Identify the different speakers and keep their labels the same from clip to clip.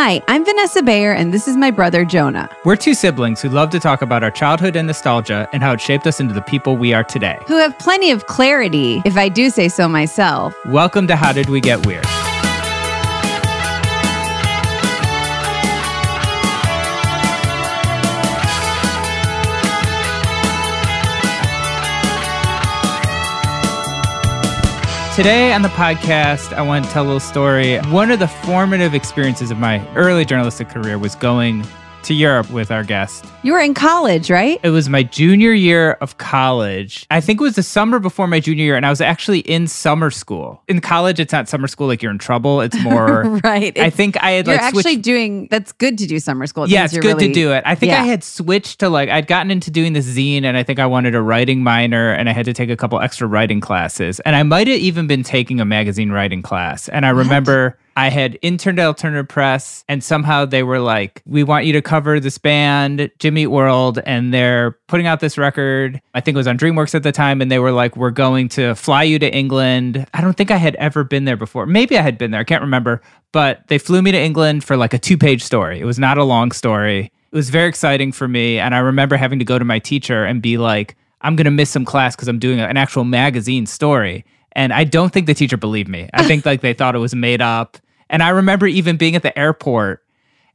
Speaker 1: Hi, I'm Vanessa Bayer, and this is my brother Jonah,
Speaker 2: We're two siblings who love to talk about our childhood and nostalgia and how it shaped us into the people we are today.
Speaker 1: who have plenty of clarity, if I do say so myself.
Speaker 2: Welcome to How Did We Get Weird? Today on the podcast, I want to tell a little story. One of the formative experiences of my early journalistic career was going to Europe with our guest.
Speaker 1: You were in college, right?
Speaker 2: It was my junior year of college. I think it was the summer before my junior year, and I was actually in summer school. In college, it's not summer school like you're in trouble. It's more.
Speaker 1: right.
Speaker 2: I
Speaker 1: It's-
Speaker 2: think I had
Speaker 1: You're
Speaker 2: like
Speaker 1: actually
Speaker 2: switched.
Speaker 1: doing that's good to do summer school. It
Speaker 2: Yeah, it's good
Speaker 1: really-
Speaker 2: to do it. I think I had switched to like I'd gotten into doing the zine, and I think I wanted a writing minor, and I had to take a couple extra writing classes, and I might have even been taking a magazine writing class. And I remember I had interned at Alternative Press, and somehow they were like, "We want you to cover this band, Jimmy Eat World, and they're putting out this record. I think it was on DreamWorks at the time, and they were like, "We're going to fly you to England." I don't think I had ever been there before. Maybe I had been there. I can't remember. But they flew me to England for like a two-page story. It was not a long story. It was very exciting for me, and I remember having to go to my teacher and be like, "I'm going to miss some class because I'm doing an actual magazine story." And I don't think the teacher believed me. I think like they thought it was made up. And I remember even being at the airport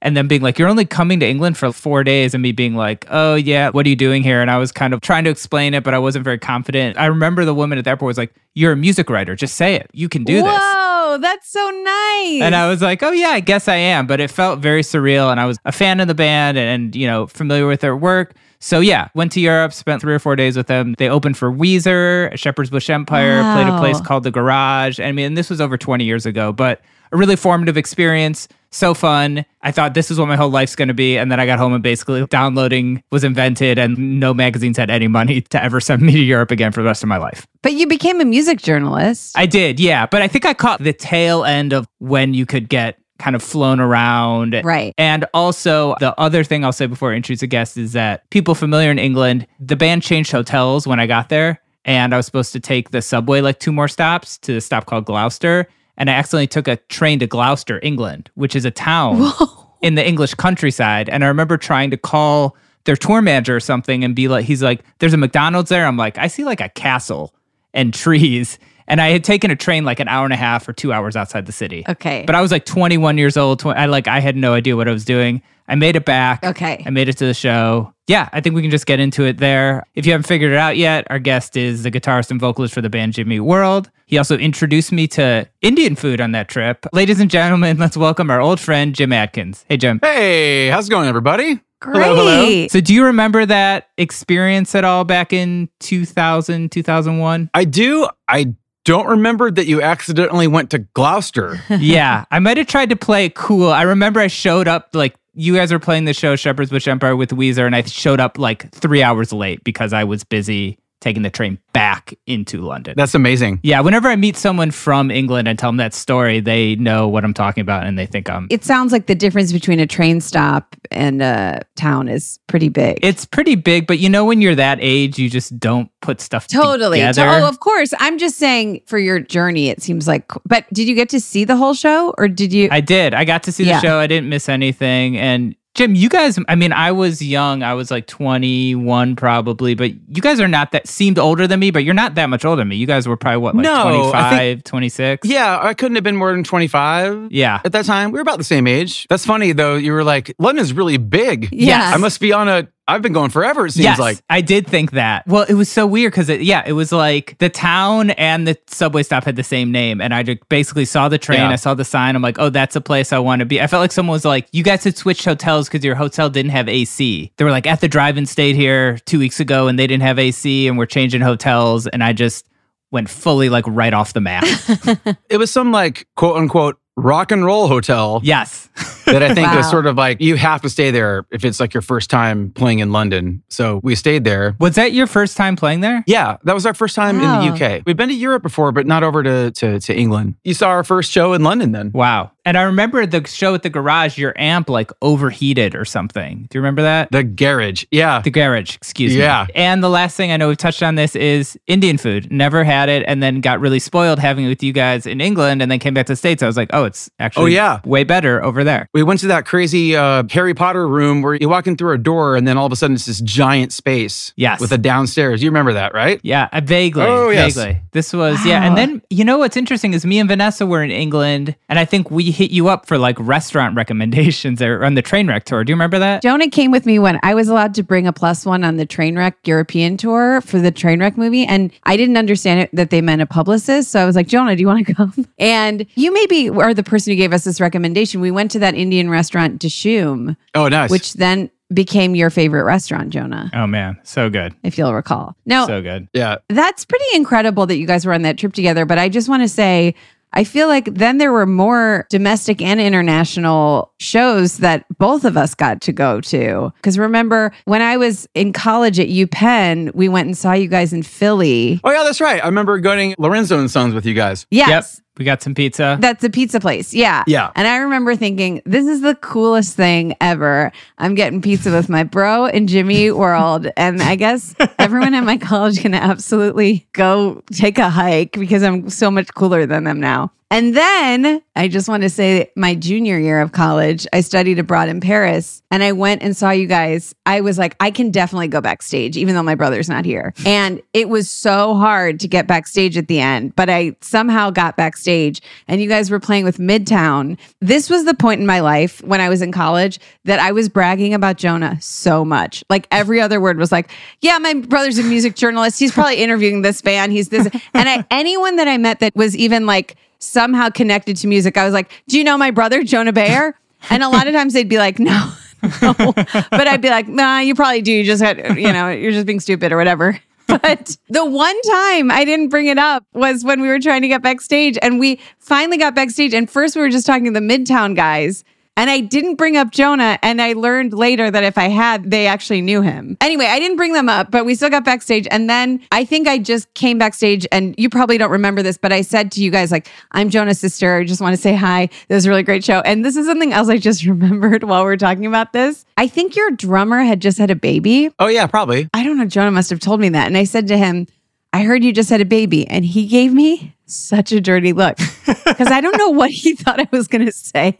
Speaker 2: and then being like, You're only coming to England for four days, and me being like, Oh, yeah, what are you doing here? And I was kind of trying to explain it, but I wasn't very confident. I remember the woman at the airport was like, You're a music writer. Just say it. You can do this.
Speaker 1: Whoa, that's so nice.
Speaker 2: And I was like, oh, yeah, I guess I am. But it felt very surreal. And I was a fan of the band and, you know, familiar with their work. So, yeah, went to Europe, spent three or four days with them. They opened for Weezer, Shepherd's Bush Empire, played a place called The Garage. I mean, this was over 20 years ago, but a really formative experience. So fun. I thought this is what my whole life's going to be. And then I got home and basically downloading was invented, and no magazines had any money to ever send me to Europe again for the rest of my life.
Speaker 1: but you became a music journalist.
Speaker 2: I did, yeah. But I think I caught the tail end of when you could get kind of flown around.
Speaker 1: Right.
Speaker 2: And also, the other thing I'll say before I introduce a guest is that people familiar in England, the band changed hotels when I got there. And I was supposed to take the subway like two more stops to the stop called Gloucester. And I accidentally took a train to Gloucester, England, which is a town in the English countryside. And I remember trying to call their tour manager or something and be like, he's like, there's a McDonald's there. I'm like, I see like a castle and trees. And I had taken a train like an hour and a half or two hours outside the city.
Speaker 1: Okay.
Speaker 2: But I was like 21 years old. Tw- I like I had no idea what I was doing. I made it back.
Speaker 1: Okay.
Speaker 2: I made it to the show. Yeah, I think we can just get into it there. If you haven't figured it out yet, our guest is the guitarist and vocalist for the band Jimmy World. He also introduced me to Indian food on that trip. Ladies and gentlemen, let's welcome our old friend Jim Adkins. Hey, Jim.
Speaker 3: Hey, how's it going, everybody?
Speaker 1: Great.
Speaker 3: Hello, hello.
Speaker 2: So, do you remember that experience at all back in 2000, 2001?
Speaker 3: I do. I don't remember that you accidentally went to Gloucester.
Speaker 2: yeah, I might have tried to play it cool. I remember I showed up like you guys were playing the show Shepherd's Bush Empire with Weezer, and I showed up like three hours late because I was busy taking the train back into London.
Speaker 3: That's amazing.
Speaker 2: yeah, whenever I meet someone from England and tell them that story, they know what I'm talking about and they think I'm.
Speaker 1: It sounds like the difference between a train stop and a town is pretty big.
Speaker 2: It's pretty big, but you know, when you're that age, you just don't put stuff
Speaker 1: totally.
Speaker 2: together.
Speaker 1: oh, of course. I'm just saying for your journey, it seems like. But did you get to see the whole show, or did you?
Speaker 2: I did. I got to see the
Speaker 1: Yeah.
Speaker 2: show. I didn't miss anything. And Jim, you guys, I mean, I was young. I was like 21 probably, but you guys are not that, seemed older than me, but you're not that much older than me. You guys were probably what, like
Speaker 3: No,
Speaker 2: 25,
Speaker 3: think-
Speaker 2: 26?
Speaker 3: Yeah, I couldn't have been more than 25
Speaker 2: Yeah.
Speaker 3: at that time. We were about the same age. That's funny, though. You were like, London's really big.
Speaker 1: Yeah.
Speaker 3: I must be on a, I've been going forever, it seems
Speaker 2: yes,
Speaker 3: like.
Speaker 2: I did think that. Well, it was so weird because, it, yeah, it was like the town and the subway stop had the same name. And I just basically saw the train,
Speaker 3: Yeah.
Speaker 2: I saw the sign. I'm like, oh, that's a place I want to be. I felt like someone was like, you guys had switched hotels because your hotel didn't have AC. They were like, at the drive in stayed here two weeks ago and they didn't have AC and we're changing hotels. And I just went fully like right off the map.
Speaker 3: It was some like quote unquote rock and roll hotel
Speaker 2: yes.
Speaker 3: that I think was
Speaker 1: Wow.
Speaker 3: sort of like, you have to stay there if it's like your first time playing in London. So we stayed there.
Speaker 2: Was that your first time playing there?
Speaker 3: Yeah, that was our first time
Speaker 1: Wow.
Speaker 3: in the UK. We've been to Europe before, but not over to, to, to England. You saw our first show in London then.
Speaker 2: Wow. And I remember the show at the garage, your amp like overheated or something. Do you remember that?
Speaker 3: The garage. Yeah.
Speaker 2: The garage, excuse
Speaker 3: Yeah.
Speaker 2: me. Yeah. And the last thing I know we've touched on this is Indian food. Never had it and then got really spoiled having it with you guys in England and then came back to the States. I was like, oh, it's actually
Speaker 3: Oh, yeah.
Speaker 2: way better over there.
Speaker 3: We went to that crazy uh, Harry Potter room where you walk in through a door and then all of a sudden it's this giant space.
Speaker 2: Yes.
Speaker 3: With a downstairs. You remember that, right?
Speaker 2: Yeah, I vaguely.
Speaker 3: Oh, yes.
Speaker 2: Vaguely. This was, yeah. And then, you know what's interesting is me and Vanessa were in England and I think we hit you up for like restaurant recommendations or on the train wreck tour. Do you remember that?
Speaker 1: Jonah came with me when I was allowed to bring a plus one on the Trainwreck European tour for the Trainwreck movie. And I didn't understand it that they meant a publicist. So I was like, Jonah, do you want to come? And you maybe are the person who gave us this recommendation. We went to that Indian restaurant, Dishoom,
Speaker 3: Oh, nice.
Speaker 1: which then became your favorite restaurant, Jonah,
Speaker 2: Oh, man. So good.
Speaker 1: if you'll recall. Now,
Speaker 2: So good.
Speaker 3: yeah.
Speaker 1: that's pretty incredible that you guys were on that trip together. But I just want to say, I feel like then there were more domestic and international shows that both of us got to go to. Because remember, when I was in college at UPenn, we went and saw you guys in Philly.
Speaker 3: Oh, yeah, that's right. I remember going Lorenzo and Sons with you guys.
Speaker 1: Yes.
Speaker 2: Yep. We got some pizza.
Speaker 1: That's a pizza place. Yeah.
Speaker 3: Yeah.
Speaker 1: And I remember thinking, this is the coolest thing ever. I'm getting pizza with my bro in Jimmy World. And I guess everyone at my college can absolutely go take a hike because I'm so much cooler than them now. And then I just want to say my junior year of college, I studied abroad in Paris and I went and saw you guys. I was like, I can definitely go backstage, even though my brother's not here. And it was so hard to get backstage at the end, but I somehow got backstage and you guys were playing with Midtown. This was the point in my life when I was in college that I was bragging about Jonah so much. Like every other word was like, yeah, my brother's a music journalist. He's probably interviewing this band. He's this. And I, anyone that I met that was even like, somehow connected to music. I was like, "Do you know my brother Jonah Bayer?" And a lot of times they'd be like, "No." no. But I'd be like, "Nah, you probably do. You just had, you know, you're just being stupid or whatever." But the one time I didn't bring it up was when we were trying to get backstage and we finally got backstage and first we were just talking to the Midtown guys and I didn't bring up Jonah and I learned later that if I had they actually knew him. Anyway, I didn't bring them up, but we still got backstage and then I think I just came backstage and you probably don't remember this, but I said to you guys like, "I'm Jonah's sister. I just want to say hi. This was a really great show." And this is something else I just remembered while we are talking about this. I think your drummer had just had a baby.
Speaker 3: Oh, yeah, probably.
Speaker 1: I don't know. Jonah must have told me that. And I said to him, I heard you just had a baby. And he gave me such a dirty look because I don't know what he thought I was going to say.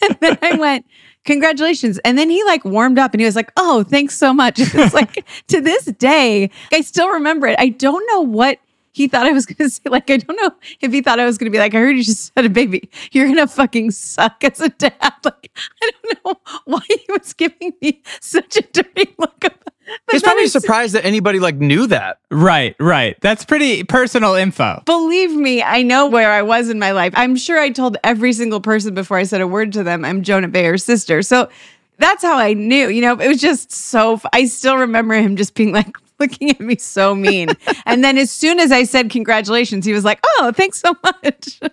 Speaker 1: and then I went, Congratulations. And then he like warmed up and he was like, Oh, thanks so much. It's like to this day, I still remember it. I don't know what he thought I was going to say, like, I don't know if he thought I was going to be like, I heard you just had a baby. You're going to fucking suck as a dad. Like, I don't know why he was giving me such a dirty look. About,
Speaker 3: He's
Speaker 1: then
Speaker 3: probably
Speaker 1: it's-
Speaker 3: surprised that anybody like knew that.
Speaker 2: Right, right. That's pretty personal info.
Speaker 1: Believe me, I know where I was in my life. I'm sure I told every single person before I said a word to them, I'm Jonah Bayer's sister. So that's how I knew. You know, it was just so, f- I still remember him just being like, looking at me so mean. and then as soon as I said congratulations, he was like, oh, thanks so much.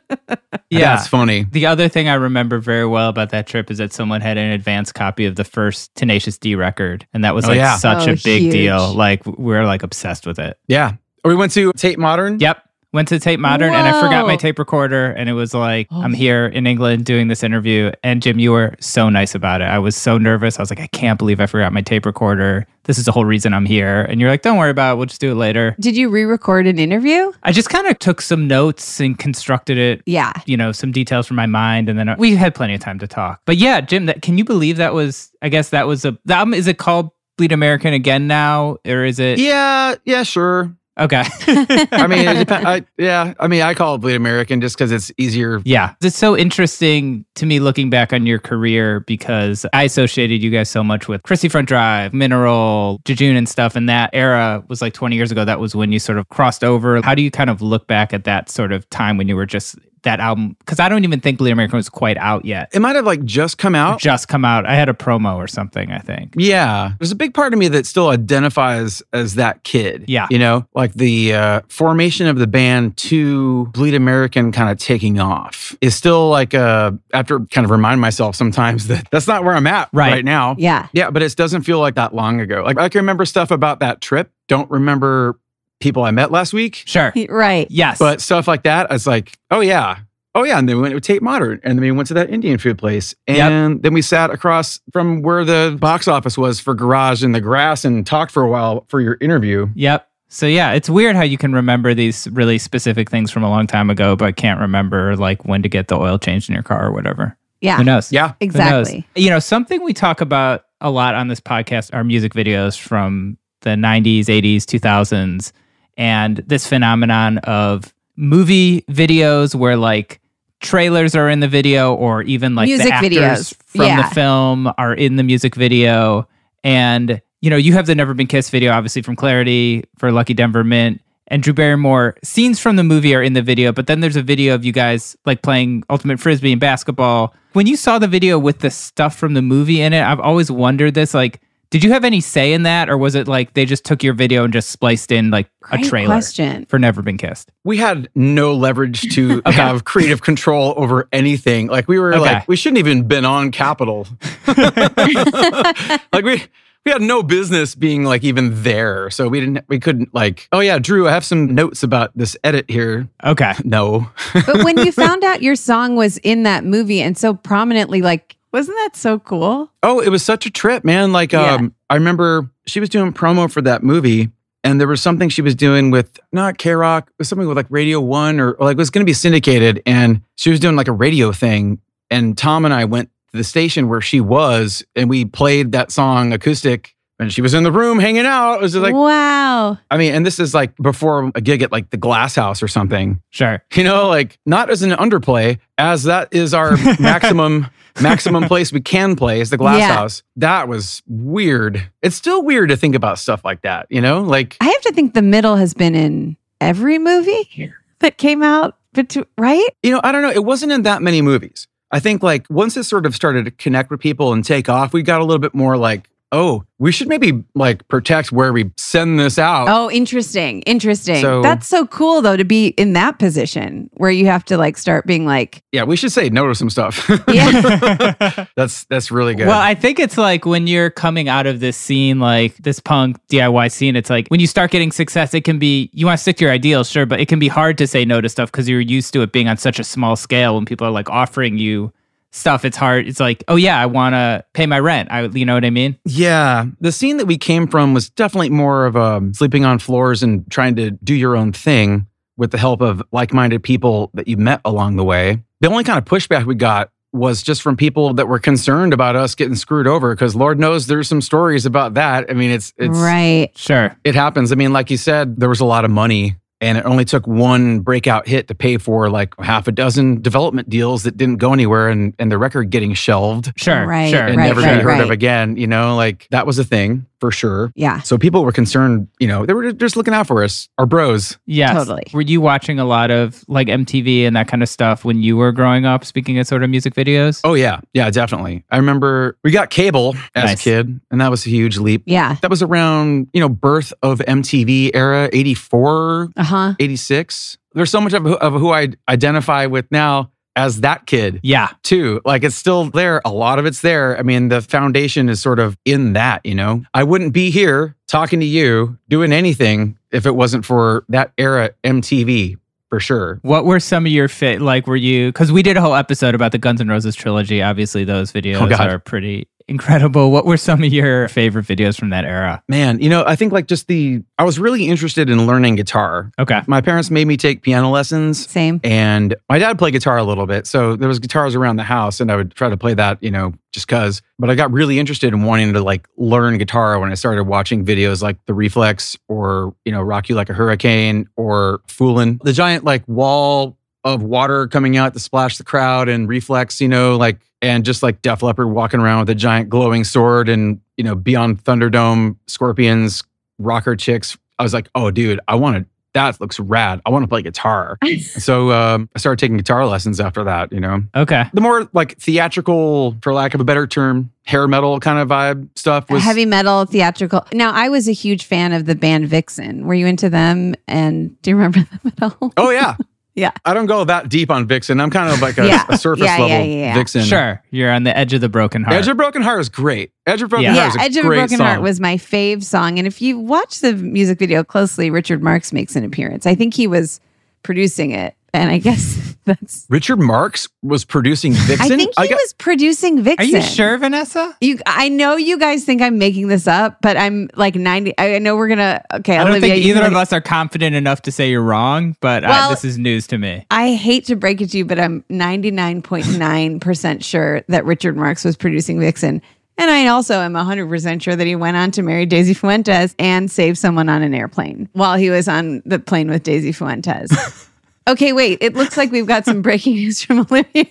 Speaker 2: Yeah.
Speaker 3: That's funny.
Speaker 2: The other thing I remember very well about that trip is that someone had an advance copy of the first Tenacious D record. And that was
Speaker 3: Oh,
Speaker 2: like
Speaker 3: yeah.
Speaker 2: such
Speaker 1: Oh,
Speaker 2: a big
Speaker 1: huge.
Speaker 2: deal. Like we're like obsessed with it.
Speaker 3: Yeah. We went to Tate Modern.
Speaker 2: Yep. Went to Tate Modern and I forgot my tape recorder. And it was like,
Speaker 1: Oh.
Speaker 2: I'm here in England doing this interview. And Jim, you were so nice about it. I was so nervous. I was like, I can't believe I forgot my tape recorder. This is the whole reason I'm here. And you're like, don't worry about it. We'll just do it later.
Speaker 1: Did you re record an interview?
Speaker 2: I just kind of took some notes and constructed it
Speaker 1: Yeah.
Speaker 2: you know some details from my mind and then we had plenty of time to talk but yeah jim that can you believe that was i guess that was a that album is it called bleed american again now or is it
Speaker 3: Yeah. Yeah. Sure.
Speaker 2: Okay
Speaker 3: I mean, it I, yeah. I mean, I call it Bleed American just because it's easier.
Speaker 2: yeah it's so interesting to me looking back on your career because i associated you guys so much with Christie Front Drive mineral jejune and stuff and that era was like 20 years ago that was when you sort of crossed over how do you kind of look back at that sort of time when you were just that album because i don't even think bleed american was quite out yet
Speaker 3: It might have like just come out.
Speaker 2: just come out. I had a promo or something, I think.
Speaker 3: Yeah. There's a big part of me that still identifies as that kid.
Speaker 2: Yeah.
Speaker 3: You know, like the uh, formation of the band to Bleed American kind of taking off is still like, uh, after kind of remind myself sometimes that that's not where I'm at
Speaker 2: Right.
Speaker 3: right, now.
Speaker 1: Yeah.
Speaker 3: Yeah. But it doesn't feel like that long ago. Like I can remember stuff about that trip. Don't remember people I met last week.
Speaker 2: Sure.
Speaker 1: Right.
Speaker 2: Yes.
Speaker 3: But stuff like that, I was like, oh yeah. Oh yeah. And then we went to Tate Modern and then we went to that Indian food place. And then we sat across from where the box office was for Garage in the grass and talked for a while for your interview.
Speaker 2: Yep. So yeah, it's weird how you can remember these really specific things from a long time ago, but can't remember like when to get the oil changed in your car or whatever.
Speaker 1: Yeah.
Speaker 2: Who knows?
Speaker 3: Yeah.
Speaker 2: Who knows?
Speaker 1: Exactly.
Speaker 2: You know, something we talk about a lot on this podcast are music videos from the 90s, 80s, 2000s, and this phenomenon of movie videos where like trailers are in the video or even like
Speaker 1: Music
Speaker 2: the actors
Speaker 1: videos.
Speaker 2: from
Speaker 1: Yeah.
Speaker 2: the film are in the music video. And, you know, you have the Never Been Kissed video, obviously from Clarity for Lucky Denver Mint. And Drew Barrymore, scenes from the movie are in the video, but then there's a video of you guys like playing Ultimate Frisbee and basketball. When you saw the video with the stuff from the movie in it, I've always wondered this like, did you have any say in that, or was it like they just took your video and just spliced in like
Speaker 1: Great
Speaker 2: a trailer
Speaker 1: question.
Speaker 2: for Never Been Kissed?
Speaker 3: We had no leverage to have creative control over anything. Like we were
Speaker 2: Okay.
Speaker 3: like, we shouldn't even been on Capitol. like we we had no business being like even there. So we didn't we couldn't like, oh yeah, Drew, I have some notes about this edit here.
Speaker 2: Okay.
Speaker 3: No.
Speaker 1: but when you found out your song was in that movie and so prominently, like, wasn't that so cool?
Speaker 3: Oh, it was such a trip, man. Like,
Speaker 1: Yeah.
Speaker 3: um, I remember she was doing promo for that movie, and there was something she was doing with not K Rock, it was something with like Radio One, or, or like it was going to be syndicated, and she was doing like a radio thing. And Tom and I went to the station where she was, and we played that song acoustic. And she was in the room hanging out. It was like,
Speaker 1: wow.
Speaker 3: I mean, and this is like before a gig at like the Glass House or something.
Speaker 2: Sure.
Speaker 3: You know, like not as an underplay, as that is our maximum maximum place we can play is the glass
Speaker 1: Yeah.
Speaker 3: house. That was weird. It's still weird to think about stuff like that, you know? Like
Speaker 1: I have to think the middle has been in every movie that came out, between, right?
Speaker 3: you know, I don't know. It wasn't in that many movies. I think like once it sort of started to connect with people and take off, we got a little bit more like, oh, we should maybe like protect where we send this out.
Speaker 1: Oh, interesting. Interesting.
Speaker 3: So-
Speaker 1: That's so cool though to be in that position where you have to like start being like,
Speaker 3: Yeah, we should say no to some stuff.
Speaker 1: yeah.
Speaker 3: that's that's really good.
Speaker 2: Well, I think it's like when you're coming out of this scene, like this punk DIY scene, it's like when you start getting success, it can be, you want to stick to your ideals, sure, but it can be hard to say no to stuff because you're used to it being on such a small scale. When people are like offering you stuff, it's hard. It's like, oh, yeah, I want to pay my rent. I, you know what I mean?
Speaker 3: Yeah, the scene that we came from was definitely more of um, sleeping on floors and trying to do your own thing with the help of like-minded people that you met along the way. The only kind of pushback we got was just from people that were concerned about us getting screwed over because Lord knows there's some stories about that. I mean, it's it's
Speaker 1: right.
Speaker 2: Sure.
Speaker 3: it happens. I mean, like you said, there was a lot of money And it only took one breakout hit to pay for like half a dozen development deals that didn't go anywhere and, and the record getting shelved
Speaker 2: Sure,
Speaker 1: Right,
Speaker 2: sure.
Speaker 3: and
Speaker 1: right,
Speaker 3: never
Speaker 1: right,
Speaker 3: be heard of again. You know, like that was a thing for sure.
Speaker 1: Yeah.
Speaker 3: So people were concerned, you know, they were just looking out for us, our bros.
Speaker 2: Yes.
Speaker 1: Totally.
Speaker 2: Were you watching a lot of like MTV and that kind of stuff when you were growing up, speaking of sort of music videos?
Speaker 3: Oh, yeah. Yeah, definitely. I remember we got cable as
Speaker 2: Nice.
Speaker 3: a kid, and that was a huge leap.
Speaker 1: Yeah.
Speaker 3: That was around, you know, birth of MTV era, 84,
Speaker 1: Uh huh.
Speaker 3: 86. There's so much of, of who I identify with now as that kid.
Speaker 2: Yeah.
Speaker 3: too. Like it's still there. A lot of it's there. I mean, the foundation is sort of in that, you know. I wouldn't be here talking to you, doing anything if it wasn't for that era MTV for sure.
Speaker 2: What were some of your fit? Like, were you? Because we did a whole episode about the Guns N' Roses trilogy. Obviously, those videos
Speaker 3: Oh,
Speaker 2: are pretty incredible. What were some of your favorite videos from that era?
Speaker 3: Man, you know, I think like just the I was really interested in learning guitar.
Speaker 2: Okay.
Speaker 3: My parents made me take piano lessons.
Speaker 1: Same.
Speaker 3: And my dad played guitar a little bit. So there was guitars around the house and I would try to play that, you know, just cuz. But I got really interested in wanting to like learn guitar when I started watching videos like The Reflex or, you know, Rock You Like a Hurricane or Foolin'. The giant like wall of water coming out to splash the crowd and Reflex, you know, like and just like Def Leppard walking around with a giant glowing sword and, you know, Beyond Thunderdome, Scorpions, Rocker Chicks. I was like, "Oh dude, I want to that looks rad. I want to play guitar." So um, I started taking guitar lessons after that, you know.
Speaker 2: Okay.
Speaker 3: The more like theatrical, for lack of a better term, hair metal kind of vibe stuff was
Speaker 1: Heavy metal, theatrical. Now, I was a huge fan of the band Vixen. Were you into them? And do you remember them at all?
Speaker 3: Oh yeah.
Speaker 1: Yeah.
Speaker 3: I don't go that deep on Vixen. I'm kind of like a,
Speaker 1: Yeah.
Speaker 3: a surface
Speaker 1: Yeah, yeah,
Speaker 3: level
Speaker 1: yeah, yeah.
Speaker 3: Vixen.
Speaker 2: Sure. You're on the edge of the broken heart.
Speaker 3: Edge of Broken Heart is great. Edge of Broken
Speaker 2: Yeah.
Speaker 3: Heart
Speaker 1: Yeah,
Speaker 3: is a
Speaker 1: Edge of a
Speaker 3: great
Speaker 1: Broken
Speaker 3: song.
Speaker 1: Heart was my fave song. And if you watch the music video closely, Richard Marx makes an appearance. I think he was producing it. And I guess that's.
Speaker 3: Richard Marx was producing Vixen.
Speaker 1: I think he
Speaker 3: got-
Speaker 1: was producing Vixen.
Speaker 2: Are you sure, Vanessa?
Speaker 1: You, I know you guys think I'm making this up, but I'm like 90. I know we're going to. Okay,
Speaker 2: I don't
Speaker 1: Olivia,
Speaker 2: think either of us are confident enough to say you're wrong, but I,
Speaker 1: Well-
Speaker 2: this is news to me.
Speaker 1: I hate to break it to you, but I'm 99.9% sure that Richard Marx was producing Vixen. And I also am 100% sure that he went on to marry Daisy Fuentes and save someone on an airplane while he was on the plane with Daisy Fuentes. okay, wait. It looks like we've got some breaking news from Olivia.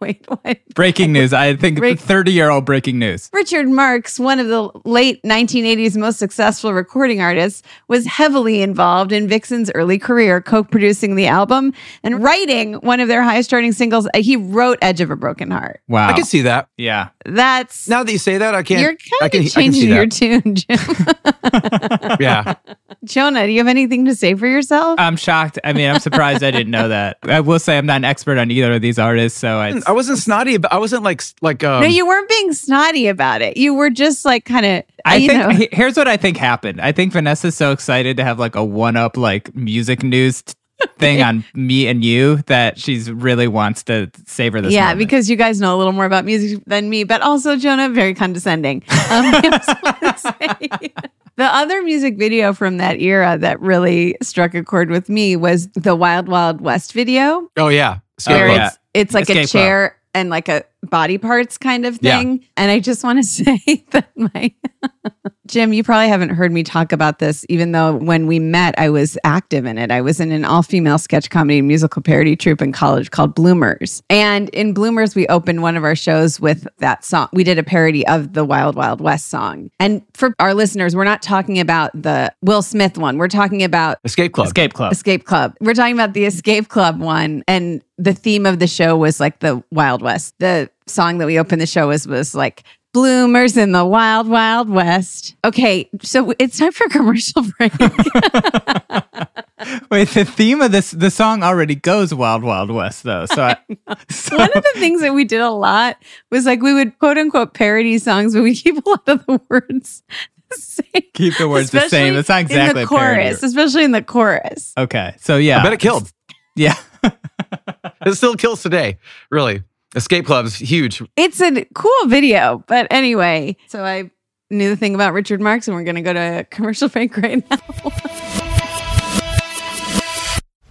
Speaker 1: wait, what?
Speaker 2: Breaking news. I think
Speaker 1: Break-
Speaker 2: 30 year old breaking news.
Speaker 1: Richard Marx, one of the late 1980s most successful recording artists, was heavily involved in Vixen's early career, co producing the album and writing one of their highest charting singles. Uh, He wrote Edge of a Broken Heart.
Speaker 2: Wow.
Speaker 3: I can see that.
Speaker 2: Yeah.
Speaker 1: That's.
Speaker 3: Now that you say that, I can't.
Speaker 1: you're
Speaker 3: I
Speaker 1: kind
Speaker 3: can,
Speaker 1: of
Speaker 3: I can see
Speaker 1: changing your
Speaker 3: that.
Speaker 1: tune, Jim.
Speaker 3: yeah.
Speaker 1: Jonah, do you have anything to say for yourself?
Speaker 2: I'm shocked. I mean, I'm surprised I didn't know that. I will say I'm not an expert on either of these artists, so I.
Speaker 3: I wasn't snotty, but I wasn't like like um,
Speaker 1: no, you weren't being snotty about it. You were just like kind of.
Speaker 2: I
Speaker 1: you
Speaker 2: think
Speaker 1: know.
Speaker 2: here's what I think happened. I think Vanessa's so excited to have like a one up like music news t- thing on me and you that she's really wants to savor this.
Speaker 1: yeah,
Speaker 2: moment.
Speaker 1: because you guys know a little more about music than me, but also Jonah, very condescending. Um, I say- the other music video from that era that really struck a chord with me was the Wild Wild West video,
Speaker 3: Oh yeah.
Speaker 2: Oh, yeah.
Speaker 1: it's it's like a
Speaker 2: Escape Club.
Speaker 1: chair and like a body parts kind of
Speaker 3: Yeah.
Speaker 1: thing. And I just want to say that my Jim, you probably haven't heard me talk about this, even though when we met, I was active in it. I was in an all female sketch comedy musical parody troupe in college called Bloomers. And in Bloomers, we opened one of our shows with that song. We did a parody of the Wild Wild West song. And for our listeners, we're not talking about the Will Smith one. We're talking about
Speaker 3: Escape Club.
Speaker 2: Escape Club.
Speaker 1: Escape Club. We're talking about the Escape Club one, and the theme of the show was like the Wild West. The song that we opened the show was was like bloomers in the wild wild west. Okay, so it's time for a commercial break.
Speaker 2: Wait, the theme of this the song already goes Wild Wild West though. So, I, so
Speaker 1: One of the things that we did a lot was like we would quote unquote parody songs, but we keep a lot of the words the same.
Speaker 2: keep the words the same. It's not exactly
Speaker 1: in
Speaker 2: a
Speaker 1: the
Speaker 2: parody.
Speaker 1: chorus, especially in the chorus.
Speaker 2: Okay, so yeah,
Speaker 3: I bet it killed.
Speaker 2: Yeah,
Speaker 3: It still kills today. Really. Escape clubs, huge.
Speaker 1: It's a cool video, but anyway, so I knew the thing about Richard Marx, and we're going to go to a commercial break right now.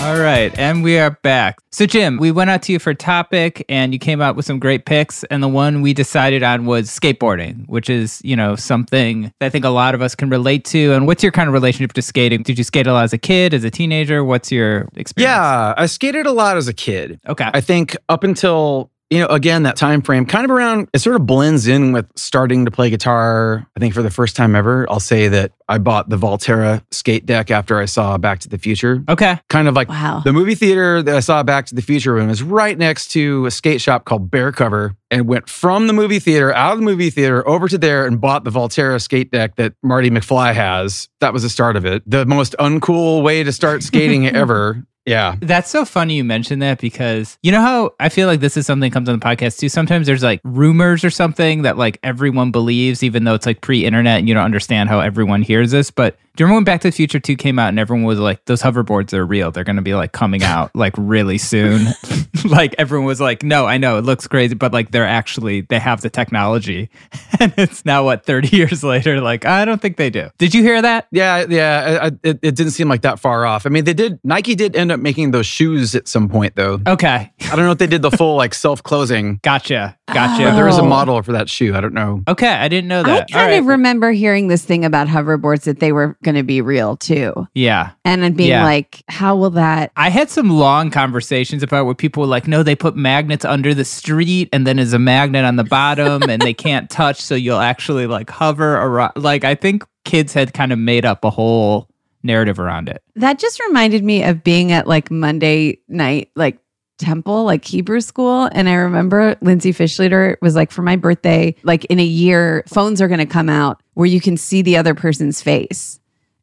Speaker 2: All right, and we are back. So, Jim, we went out to you for a topic, and you came out with some great picks. And the one we decided on was skateboarding, which is, you know, something that I think a lot of us can relate to. And what's your kind of relationship to skating? Did you skate a lot as a kid, as a teenager? What's your experience?
Speaker 3: Yeah, I skated a lot as a kid.
Speaker 2: Okay.
Speaker 3: I think up until you know, again, that time frame kind of around, it sort of blends in with starting to play guitar. I think for the first time ever, I'll say that I bought the Valterra skate deck after I saw Back to the Future.
Speaker 2: Okay.
Speaker 3: Kind of like
Speaker 1: Wow.
Speaker 3: the movie theater that I saw Back to the Future in was right next to a skate shop called Bear Cover and went from the movie theater, out of the movie theater, over to there and bought the Valterra skate deck that Marty McFly has. That was the start of it. The most uncool way to start skating ever. Yeah.
Speaker 2: That's so funny you mentioned that because you know how I feel like this is something that comes on the podcast too. Sometimes there's like rumors or something that like everyone believes, even though it's like pre internet and you don't understand how everyone hears this. But do you remember when Back to the Future 2 came out and everyone was like, those hoverboards are real? They're going to be like coming out like really soon. like everyone was like, no, I know it looks crazy, but like they're actually, they have the technology. and it's now what, 30 years later? Like, I don't think they do. Did you hear that?
Speaker 3: Yeah, yeah. I, I, it, it didn't seem like that far off. I mean, they did. Nike did end up making those shoes at some point, though.
Speaker 2: Okay.
Speaker 3: I don't know if they did the full like self closing.
Speaker 2: Gotcha. Gotcha.
Speaker 3: Yeah, there is a
Speaker 1: Oh.
Speaker 3: model for that shoe. I don't know.
Speaker 2: Okay. I didn't know that.
Speaker 1: I kind
Speaker 2: All right.
Speaker 1: of remember hearing this thing about hoverboards that they were going to be real too.
Speaker 2: yeah.
Speaker 1: And then being
Speaker 2: Yeah.
Speaker 1: like, how will that?
Speaker 2: I had some long conversations about where people were like, no, they put magnets under the street and then there's a magnet on the bottom and they can't touch. So you'll actually like hover around. Like, I think kids had kind of made up a whole narrative around it.
Speaker 1: That just reminded me of being at like Monday night, like temple, like Hebrew school. And I remember Lindsay Fishleader was like, for my birthday, like in a year, phones are going to come out where you can see the other person's face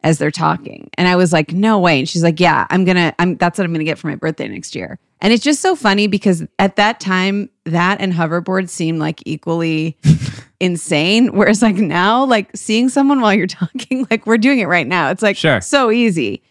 Speaker 1: as they're talking. And I was like, no way. And she's like, yeah, I'm going to, I'm, that's what I'm going to get for my birthday next year. And it's just so funny because at that time, that and hoverboards seemed like equally insane. Whereas like now, like seeing someone while you're talking, like we're doing it right now. It's like
Speaker 2: Sure.
Speaker 1: so easy.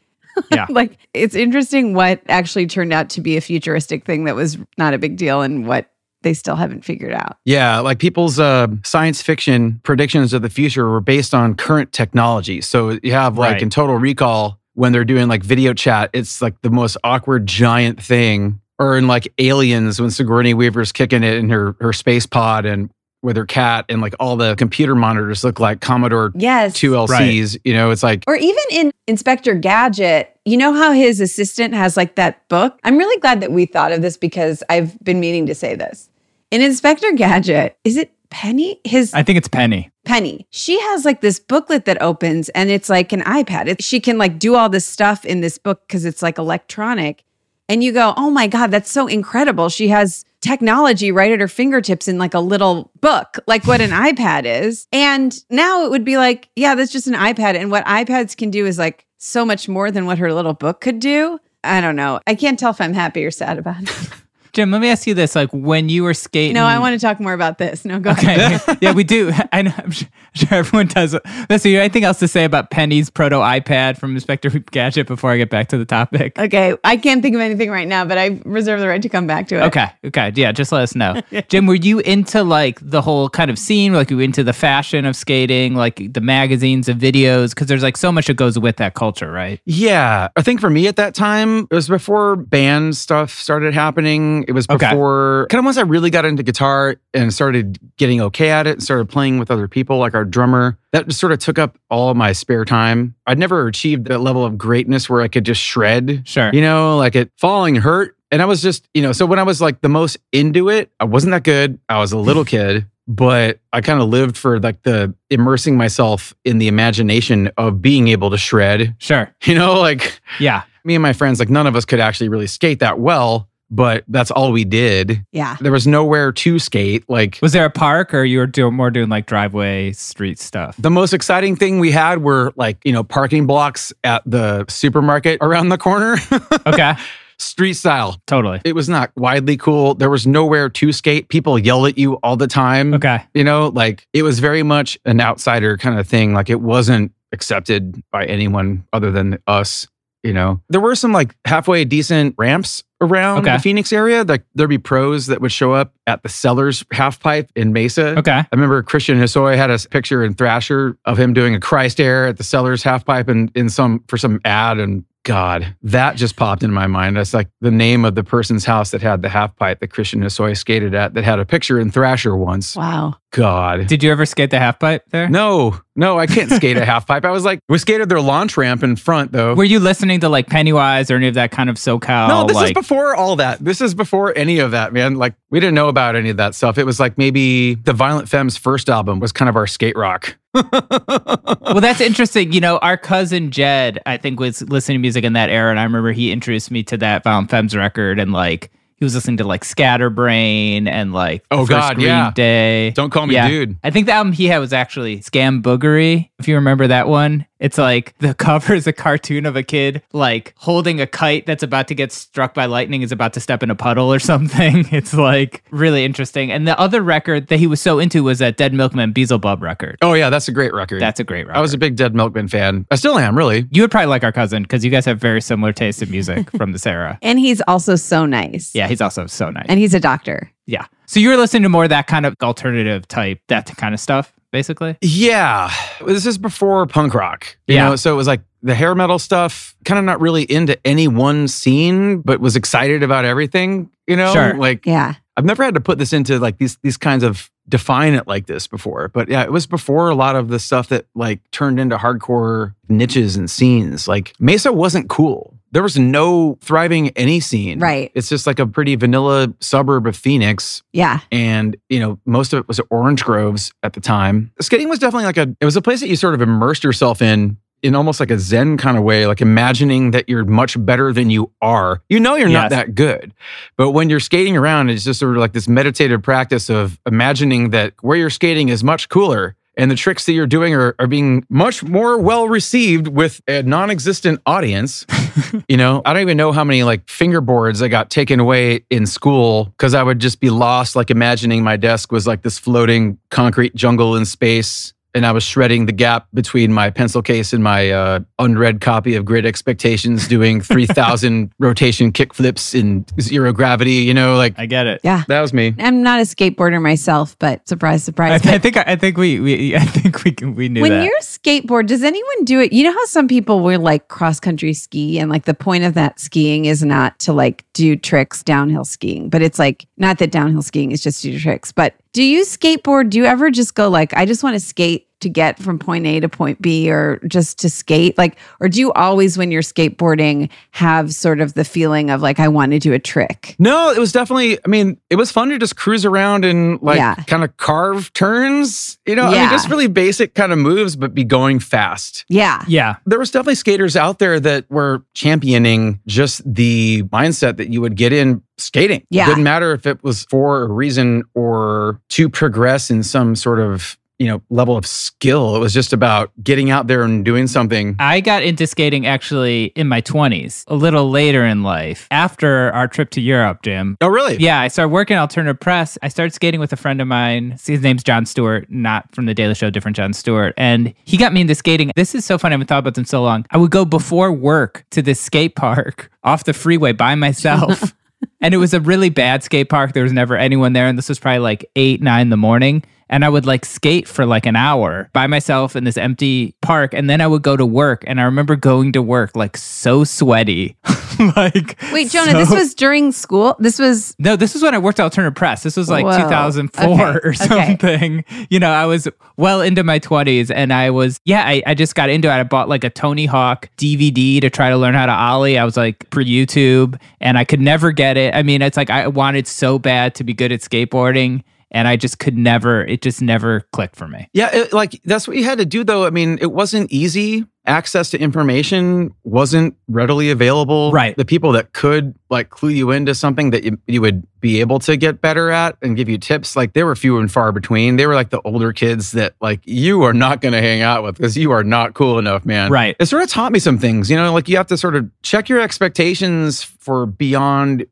Speaker 2: Yeah.
Speaker 1: like it's interesting what actually turned out to be a futuristic thing that was not a big deal and what they still haven't figured out.
Speaker 3: Yeah, like people's uh, science fiction predictions of the future were based on current technology. So you have like
Speaker 2: Right.
Speaker 3: in Total Recall when they're doing like video chat, it's like the most awkward giant thing. Or in like Aliens when Sigourney Weaver's kicking it in her her space pod and with her cat and like all the computer monitors look like Commodore
Speaker 1: Yes.
Speaker 3: 2 LCs. You know, it's like
Speaker 1: Or even in Inspector Gadget, you know how his assistant has like that book? I'm really glad that we thought of this because I've been meaning to say this. In Inspector Gadget, is it Penny? His
Speaker 2: I think it's Penny.
Speaker 1: Penny. She has like this booklet that opens and it's like an iPad. It, she can like do all this stuff in this book because it's like electronic. And you go, oh my God, that's so incredible. She has technology right at her fingertips in like a little book, like what an iPad is. And now it would be like, yeah, that's just an iPad. And what iPads can do is like so much more than what her little book could do. I don't know. I can't tell if I'm happy or sad about it.
Speaker 2: Jim, let me ask you this: like when you were skating,
Speaker 1: no, I want to talk more about this. No, go
Speaker 2: Okay,
Speaker 1: ahead.
Speaker 2: yeah, we do. I know, I'm sure, sure everyone does. Listen, you see. Anything else to say about Penny's proto iPad from Inspector Gadget before I get back to the topic?
Speaker 1: Okay, I can't think of anything right now, but I reserve the right to come back to it.
Speaker 2: Okay, okay, yeah, just let us know. Jim, were you into like the whole kind of scene? Like, you into the fashion of skating, like the magazines, the videos? Because there's like so much that goes with that culture, right?
Speaker 3: Yeah. I think for me at that time, it was before band stuff started happening. It was
Speaker 2: Okay.
Speaker 3: before kind of once I really got into guitar and started getting okay at it and started playing with other people, like our drummer. That just sort of took up all my spare time. I'd never achieved that level of greatness where I could just shred.
Speaker 2: Sure.
Speaker 3: You know, like it falling hurt. And I was just, you know, so when I was like the most into it, I wasn't that good. I was a little kid, but I kind of lived for like the immersing myself in the imagination of being able to shred.
Speaker 2: Sure.
Speaker 3: You know, like
Speaker 2: Yeah.
Speaker 3: me and my friends, like none of us could actually really skate that well, but that's all we did.
Speaker 1: Yeah.
Speaker 3: There was nowhere to skate. Like
Speaker 2: Was there a park, or you were doing more doing like driveway street stuff?
Speaker 3: the most exciting thing we had were like, you know, parking blocks at the supermarket around the corner,
Speaker 2: Okay,
Speaker 3: street style.
Speaker 2: totally.
Speaker 3: It was not widely cool. There was nowhere to skate. People yell at you all the time.
Speaker 2: Okay.
Speaker 3: You know, like it was very much an outsider kind of thing. Like it wasn't accepted by anyone other than us. You know, there were some like halfway decent ramps around
Speaker 2: Okay.
Speaker 3: the Phoenix area. Like there'd be pros that would show up at the Sellers half pipe in Mesa.
Speaker 2: Okay.
Speaker 3: I remember Christian Hosoi had a picture in Thrasher of him doing a Christ air at the Sellers half pipe and in some for some ad and God, that just popped into my mind. That's like the name of the person's house that had the half pipe that Christian Hosoi skated at that had a picture in Thrasher once.
Speaker 1: Wow.
Speaker 3: God.
Speaker 2: Did you ever skate the half pipe there?
Speaker 3: No, no, I can't skate a half pipe. I was like, we skated their launch ramp in front though.
Speaker 2: Were you listening to like Pennywise or any of that kind of SoCal?
Speaker 3: no, this
Speaker 2: like,
Speaker 3: is before all that. This is before any of that, man. Like we didn't know about any of that stuff. It was like maybe the Violent Femmes first album was kind of our skate rock.
Speaker 2: well, that's interesting. You know, our cousin Jed, I think, was listening to music in that era, and I remember he introduced me to that Violent Femmes record, and like he was listening to like Scatterbrain and like
Speaker 3: Oh, God,
Speaker 2: Green
Speaker 3: yeah.
Speaker 2: Day.
Speaker 3: Don't call me
Speaker 2: Yeah.
Speaker 3: dude.
Speaker 2: I think the album he had was actually Scam Boogery. If you remember that one, it's like the cover is a cartoon of a kid like holding a kite that's about to get struck by lightning, is about to step in a puddle or something. It's like really interesting. And the other record that he was so into was that Dead Milkman Beelzebub record.
Speaker 3: Oh yeah, that's a great record.
Speaker 2: That's a great record.
Speaker 3: I was a big Dead Milkman fan. I still am, really.
Speaker 2: You would probably like our cousin because you guys have very similar taste in music from this era.
Speaker 1: And he's also so nice.
Speaker 2: Yeah, he's also so nice.
Speaker 1: And he's a doctor.
Speaker 2: yeah. So you were listening to more of that kind of alternative type, that kind of stuff, basically?
Speaker 3: Yeah, this is before punk rock. You
Speaker 2: Yeah.
Speaker 3: know, so it was like the hair metal stuff. Kind of not really into any one scene, but was excited about everything. You know,
Speaker 2: Sure.
Speaker 3: like
Speaker 1: Yeah.
Speaker 3: I've never had to put this into like these these kinds of define it like this before. But yeah, it was before a lot of the stuff that like turned into hardcore niches and scenes. Like Mesa wasn't cool. There was no thriving any scene.
Speaker 1: Right.
Speaker 3: It's just like a pretty vanilla suburb of Phoenix
Speaker 1: Yeah.
Speaker 3: and you know most of it was orange groves at the time skating was definitely like a it was a place that you sort of immersed yourself in in almost like a zen kind of way like imagining that you're much better than you are you know you're not that good but when you're skating around it's just sort of like this meditative practice of imagining that where you're skating is much cooler and the tricks that you're doing are, are being much more well received with a non-existent audience you know, I don't even know how many like fingerboards I got taken away in school because I would just be lost, like imagining my desk was like this floating concrete jungle in space. And I was shredding the gap between my pencil case and my uh, unread copy of Great Expectations, doing 3,000 rotation kickflips in zero gravity. You know, like
Speaker 2: I get it.
Speaker 1: Yeah.
Speaker 3: that was me.
Speaker 1: I'm not a skateboarder myself, but surprise,
Speaker 2: I,
Speaker 1: surprise.
Speaker 2: I
Speaker 1: But
Speaker 2: think I think we, we I think we can- we knew
Speaker 1: when
Speaker 2: that.
Speaker 1: you're skateboard, does anyone do it? You know how some people will like cross country ski and like the point of that skiing is not to like do tricks downhill skiing, but it's like not that downhill skiing is just do tricks. But do you skateboard? Do you ever just go like, I just want to skate to get from point A to point B or just to skate? Like, or do you always, when you're skateboarding, have sort of the feeling of like, I want to do a trick?
Speaker 3: No, it was definitely, I mean, it was fun to just cruise around and like
Speaker 1: Yeah.
Speaker 3: kind of carve turns, you know, I mean, just really basic kind of moves, but be going fast.
Speaker 1: Yeah.
Speaker 2: Yeah.
Speaker 3: There was definitely skaters out there that were championing just the mindset that you would get in skating.
Speaker 1: Yeah.
Speaker 3: It didn't matter if it was for a reason or to progress in some sort of, you know, level of skill. It was just about getting out there and doing something.
Speaker 2: I got into skating actually in my 20s, a little later in life, after our trip to Europe, Jim.
Speaker 3: Oh, really?
Speaker 2: Yeah, I started working alternative press. I started skating with a friend of mine. His name's John Stewart, not from the Daily Show, different John Stewart. And he got me into skating. This is so fun. I haven't thought about this in so long. I would go before work to this skate park off the freeway by myself. and it was a really bad skate park. There was never anyone there. And this was probably like eight, nine in the morning. And I would like skate for like an hour by myself in this empty park. And then I would go to work. And I remember going to work like so sweaty. like,
Speaker 1: Wait, Jonah, this was during school. This was
Speaker 2: no, this was when I worked at alternative press. This was like
Speaker 1: Whoa.
Speaker 2: 2004
Speaker 1: Okay,
Speaker 2: or
Speaker 1: okay.
Speaker 2: something. You know, I was well into my 20s and I was, yeah, I, I just got into it. I bought like a Tony Hawk DVD to try to learn how to Ollie. I was like for YouTube and I could never get it. I mean, it's like I wanted so bad to be good at skateboarding and I just could never, it just never clicked for me.
Speaker 3: Yeah, it, like that's what you had to do, though. I mean, it wasn't easy. Access to information wasn't readily available.
Speaker 2: Right.
Speaker 3: The people that could like clue you into something that you, you would be able to get better at and give you tips, like they were few and far between. They were like the older kids that like you are not going to hang out with because you are not cool enough, man.
Speaker 2: Right.
Speaker 3: It sort of taught me some things. You know, like you have to sort of check your expectations for beyond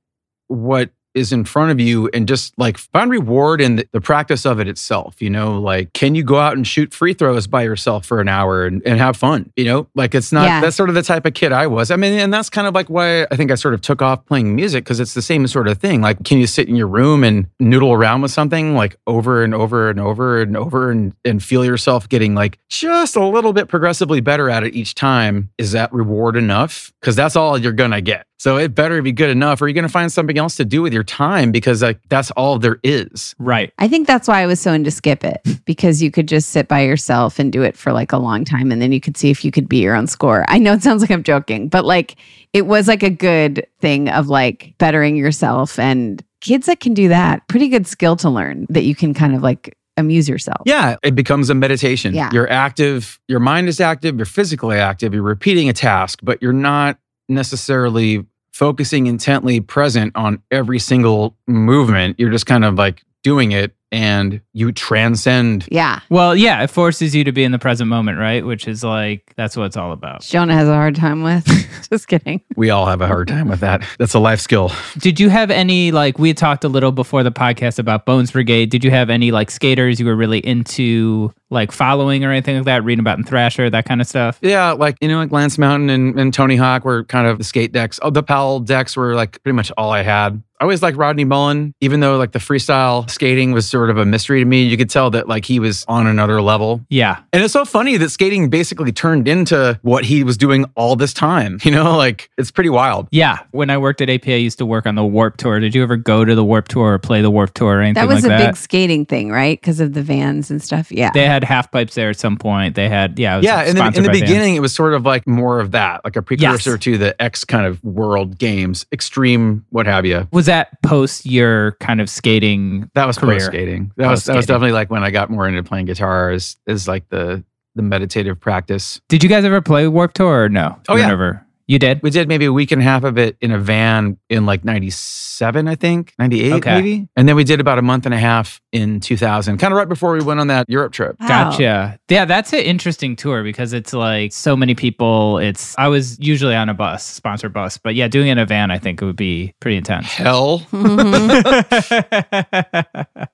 Speaker 3: what is in front of you and just like find reward in the, the practice of it itself. You know, like can you go out and shoot free throws by yourself for an hour and, and have fun? You know, like it's not
Speaker 1: Yeah.
Speaker 3: that's sort of the type of kid I was. I mean, and that's kind of like why I think I sort of took off playing music because it's the same sort of thing. Like, can you sit in your room and noodle around with something like over and over and over and over and, and feel yourself getting like just a little bit progressively better at it each time? Is that reward enough? Because that's all you're gonna get. So it better be good enough, or you're gonna find something else to do with your time because like that's all there is.
Speaker 2: Right.
Speaker 1: I think that's why I was so into Skip It because you could just sit by yourself and do it for like a long time and then you could see if you could beat your own score. I know it sounds like I'm joking, but like it was like a good thing of like bettering yourself and kids that can do that, pretty good skill to learn that you can kind of like amuse yourself.
Speaker 3: Yeah, it becomes a meditation.
Speaker 1: Yeah.
Speaker 3: You're active, your mind is active, you're physically active, you're repeating a task, but you're not necessarily focusing intently present on every single movement. You're just kind of like doing it and you transcend.
Speaker 1: Yeah.
Speaker 2: Well, yeah, it forces you to be in the present moment, right? Which is like, that's what it's all about.
Speaker 1: Jonah has a hard time with. just kidding.
Speaker 3: We all have a hard time with that. That's a life skill.
Speaker 2: Did you have any like we had talked a little before the podcast about Bones Brigade? Did you have any like skaters you were really into like following or anything like that, reading about in Thrasher, that kind of stuff?
Speaker 3: Yeah, like you know, like Lance Mountain and, and Tony Hawk were kind of the skate decks. Oh, the Powell decks were like pretty much all I had. I always liked Rodney Mullen, even though like the freestyle skating was sort of a mystery to me. You could tell that like he was on another level.
Speaker 2: Yeah.
Speaker 3: And it's so funny that skating basically turned into what he was doing all this time. You know, like it's pretty wild.
Speaker 2: Yeah. When I worked at AP, I used to work on the Warped Tour. Did you ever go to the Warped Tour or play the Warped Tour or anything
Speaker 1: That was
Speaker 2: like
Speaker 1: a
Speaker 2: that?
Speaker 1: big skating thing, right? Because of the vans and stuff. Yeah.
Speaker 2: they had half pipes there at some point. They had, yeah. It was
Speaker 3: Yeah, in the, in the
Speaker 2: by Vans.
Speaker 3: beginning, it was sort of like more of that, like a precursor to the X kind of world games, extreme, what have you.
Speaker 2: Was that post your kind of skating?
Speaker 3: That was
Speaker 2: career?
Speaker 3: post skating. That was that was definitely like when I got more into playing guitar. Is is like the the meditative practice.
Speaker 2: Did you guys ever play Warped Tour or no?
Speaker 3: Oh,
Speaker 2: You
Speaker 3: yeah.
Speaker 2: Never. You did?
Speaker 3: We did maybe a week and a half of it in a van in like '97, I think, '98
Speaker 2: Okay.
Speaker 3: maybe, and then we did about a month and a half in 2000, kind of right before we went on that Europe trip.
Speaker 1: Wow.
Speaker 2: Gotcha. Yeah, that's an interesting tour because it's like so many people. It's I was usually on a bus, sponsored bus, but yeah, doing it in a van, I think it would be pretty intense.
Speaker 3: Hell, mm-hmm.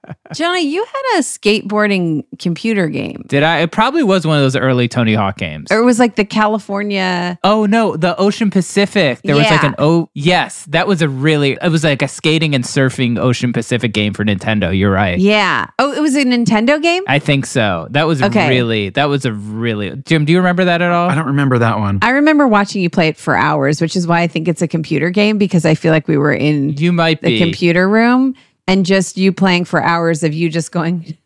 Speaker 1: Jonah, you had a skateboarding computer game.
Speaker 2: Did I? It probably was one of those early Tony Hawk games.
Speaker 1: Or it was like the California.
Speaker 2: Oh no, the Ocean Pacific. There was like an oh yes, that was a really it was like a skating and surfing Ocean Pacific game for Nintendo. You're right.
Speaker 1: Yeah. Oh, it was a Nintendo game?
Speaker 2: I think so. That was
Speaker 1: Okay.
Speaker 2: really that was a really Jim. Do you remember that at all?
Speaker 3: I don't remember that one.
Speaker 1: I remember watching you play it for hours, which is why I think it's a computer game because I feel like we were in
Speaker 2: You might
Speaker 1: the
Speaker 2: be.
Speaker 1: computer room and just you playing for hours of you just going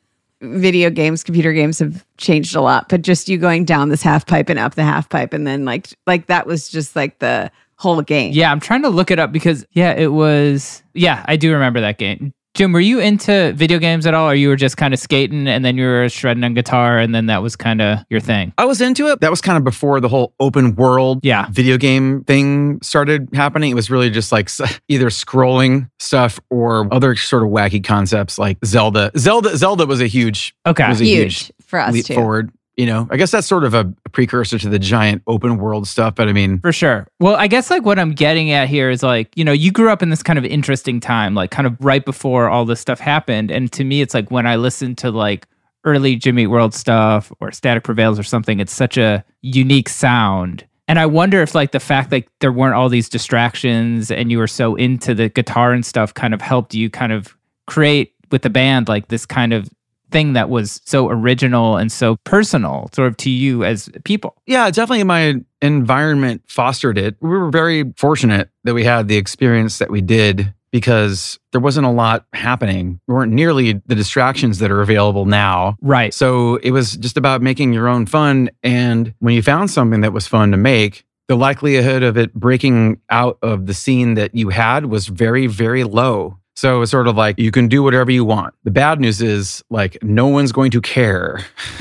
Speaker 1: video games, computer games have changed a lot, but just you going down this half pipe and up the half pipe, and then like like that was just like the whole game.
Speaker 2: Yeah, I'm trying to look it up because yeah, it was yeah, I do remember that game. Jim, were you into video games at all, or you were just kind of skating and then you were shredding on guitar and then that was kind of your thing?
Speaker 3: I was into it. That was kind of before the whole open world
Speaker 2: Yeah.
Speaker 3: video game thing started happening. It was really just like either scrolling stuff or other sort of wacky concepts like Zelda. Zelda Zelda was a huge
Speaker 2: Okay.
Speaker 3: was a
Speaker 1: Huge for us
Speaker 3: leap
Speaker 1: too.
Speaker 3: forward. You know, I guess that's sort of a precursor to the giant open world stuff. But I mean,
Speaker 2: For sure. Well, I guess like what I'm getting at here is like, you know, you grew up in this kind of interesting time, like kind of right before all this stuff happened. And to me, it's like when I listen to like early Jimmy World stuff or Static Prevails or something, it's such a unique sound. And I wonder if like the fact like there weren't all these distractions and you were so into the guitar and stuff kind of helped you kind of create with the band like this kind of thing that was so original and so personal sort of to you as people.
Speaker 3: Yeah, definitely my environment fostered it. We were very fortunate that we had the experience that we did because there wasn't a lot happening. There weren't nearly the distractions that are available now.
Speaker 2: Right.
Speaker 3: So it was just about making your own fun. And when you found something that was fun to make, the likelihood of it breaking out of the scene that you had was very, very low. So it's sort of like you can do whatever you want. The bad news is like no one's going to care.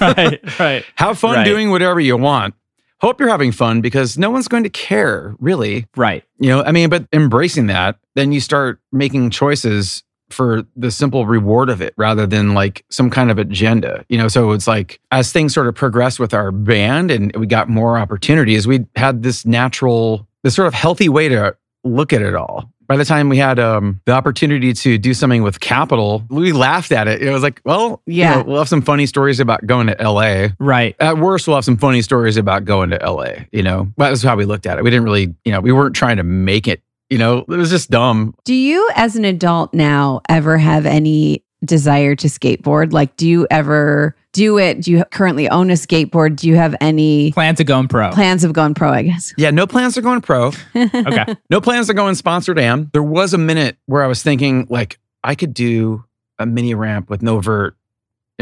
Speaker 2: right, right.
Speaker 3: Have fun
Speaker 2: Right.
Speaker 3: doing whatever you want. Hope you're having fun because no one's going to care, really.
Speaker 2: Right.
Speaker 3: You know, I mean, but embracing that, then you start making choices for the simple reward of it rather than like some kind of agenda. You know, so it's like as things sort of progressed with our band and we got more opportunities, we had this natural, this sort of healthy way to look at it all. By the time we had um, the opportunity to do something with Capitol, we laughed at it. It was like, well, you
Speaker 1: Yeah.
Speaker 3: know, we'll have some funny stories about going to LA.
Speaker 2: Right.
Speaker 3: At worst, we'll have some funny stories about going to LA. You know, that was how we looked at it. We didn't really, you know, we weren't trying to make it. You know, it was just dumb.
Speaker 1: Do you, as an adult now, ever have any desire to skateboard? Like, do you ever do it? Do you currently own a skateboard? Do you have any
Speaker 2: plans to going pro.
Speaker 1: plans of going pro? I guess.
Speaker 3: Yeah, no plans to going pro.
Speaker 2: Okay.
Speaker 3: No plans to go in sponsored am. There was a minute where I was thinking, like, I could do a mini ramp with no vert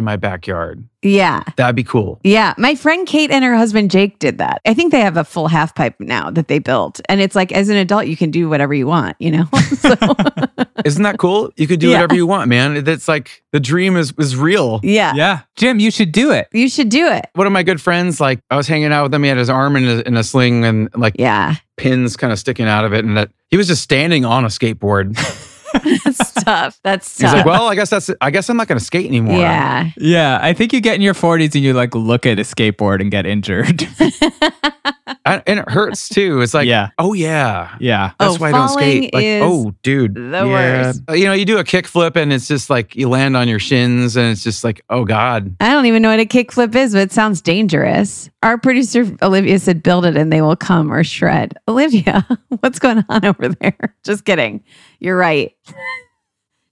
Speaker 3: in my backyard.
Speaker 1: Yeah.
Speaker 3: That'd be cool.
Speaker 1: Yeah. My friend Kate and her husband Jake did that. I think they have a full half pipe now that they built. And it's like, as an adult, you can do whatever you want, you know? so,
Speaker 3: Isn't that cool? You could do
Speaker 1: Yeah.
Speaker 3: whatever you want, man. It's like the dream is is real.
Speaker 1: yeah.
Speaker 2: Yeah. Jim, you should do it.
Speaker 1: You should do it.
Speaker 3: One of my good friends, like I was hanging out with him, he had his arm in a, in a sling and like
Speaker 1: Yeah.
Speaker 3: pins kind of sticking out of it, and that he was just standing on a skateboard.
Speaker 1: That's tough. That's
Speaker 3: He's
Speaker 1: tough.
Speaker 3: like, "Well, I guess that's I guess I'm not going to skate anymore."
Speaker 1: yeah.
Speaker 2: Yeah. I think you get in your 40s and you like look at a skateboard and get injured.
Speaker 3: I- and it hurts too. It's like,
Speaker 2: Yeah.
Speaker 3: oh yeah,
Speaker 2: yeah.
Speaker 3: That's
Speaker 1: Oh,
Speaker 3: why I don't skate. Like,
Speaker 1: is
Speaker 3: oh, dude,
Speaker 1: the
Speaker 3: yeah.
Speaker 1: worst.
Speaker 3: Uh, you know, you do a kickflip and it's just like you land on your shins, and it's just like, oh god.
Speaker 1: I don't even know what a kickflip is, but it sounds dangerous. Our producer Olivia said, "Build it, and they will come or shred." Olivia, what's going on over there? Just kidding. You're right.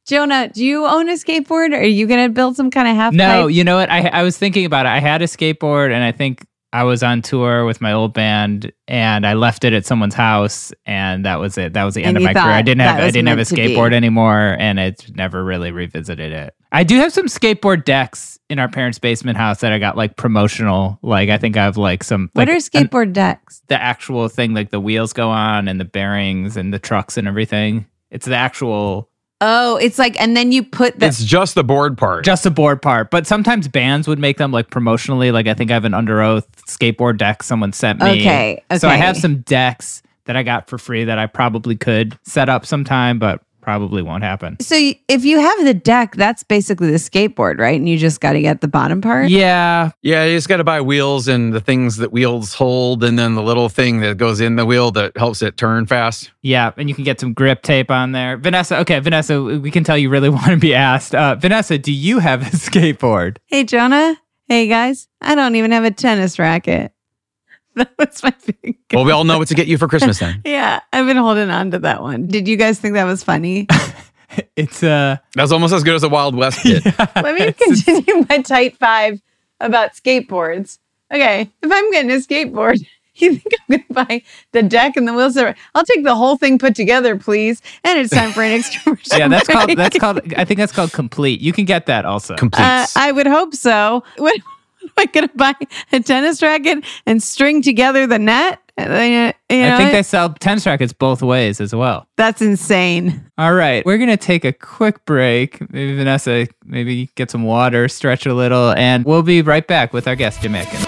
Speaker 1: Jonah, do you own a skateboard? Are you going to build some kind of half
Speaker 2: No,
Speaker 1: pipe?
Speaker 2: you know what? I, I was thinking about it. I had a skateboard and I think I was on tour with my old band and I left it at someone's house and that was it. That was the
Speaker 1: And
Speaker 2: end of my career. I didn't have I didn't have a
Speaker 1: meant to be.
Speaker 2: skateboard anymore and it's never really revisited it. I do have some skateboard decks in our parents' basement house that I got like promotional. Like I think I have like some
Speaker 1: What
Speaker 2: like,
Speaker 1: are
Speaker 2: an-
Speaker 1: skateboard decks?
Speaker 2: the actual thing like the wheels go on and the bearings and the trucks and everything. It's the actual
Speaker 1: Oh, it's like, and then you put the.
Speaker 3: it's just the board part.
Speaker 2: just a board part. But sometimes bands would make them like promotionally. Like I think I have an Underoath skateboard deck someone sent me.
Speaker 1: Okay,
Speaker 2: So I have some decks that I got for free that I probably could set up sometime, but probably won't happen.
Speaker 1: so y- if you have the deck, that's basically the skateboard, right? And you just got to get the bottom part.
Speaker 2: Yeah.
Speaker 3: yeah, you just got to buy wheels and the things that wheels hold, and then the little thing that goes in the wheel that helps it turn fast.
Speaker 2: Yeah. And you can get some grip tape on there. Vanessa, okay, Vanessa, we can tell you really want to be asked. Uh, Vanessa, do you have a skateboard?
Speaker 1: Hey, Jonah. Hey, guys. I don't even have a tennis racket. That was my big.
Speaker 3: Well, we all know what to get you for Christmas then.
Speaker 1: Yeah, I've been holding on to that one. Did you guys think that was funny?
Speaker 2: It's uh
Speaker 3: That's almost as good as a Wild West kit.
Speaker 1: Let me continue my tight five about skateboards. Okay, if I'm getting a skateboard, You think I'm going to buy the deck and the wheels? Are, I'll take the whole thing put together, please. And it's time for an next commercial.
Speaker 2: Yeah, that's
Speaker 1: break.
Speaker 2: called that's called I think that's called complete. You can get that also.
Speaker 3: Complete.
Speaker 1: Uh, I would hope so. What am I going to buy a tennis racket and string together the net? Uh, you know,
Speaker 2: I think they sell tennis rackets both ways as well.
Speaker 1: that's insane.
Speaker 2: All right, we're gonna take a quick break. Maybe Vanessa, maybe get some water, stretch a little, and we'll be right back with our guest, Jim Adkins.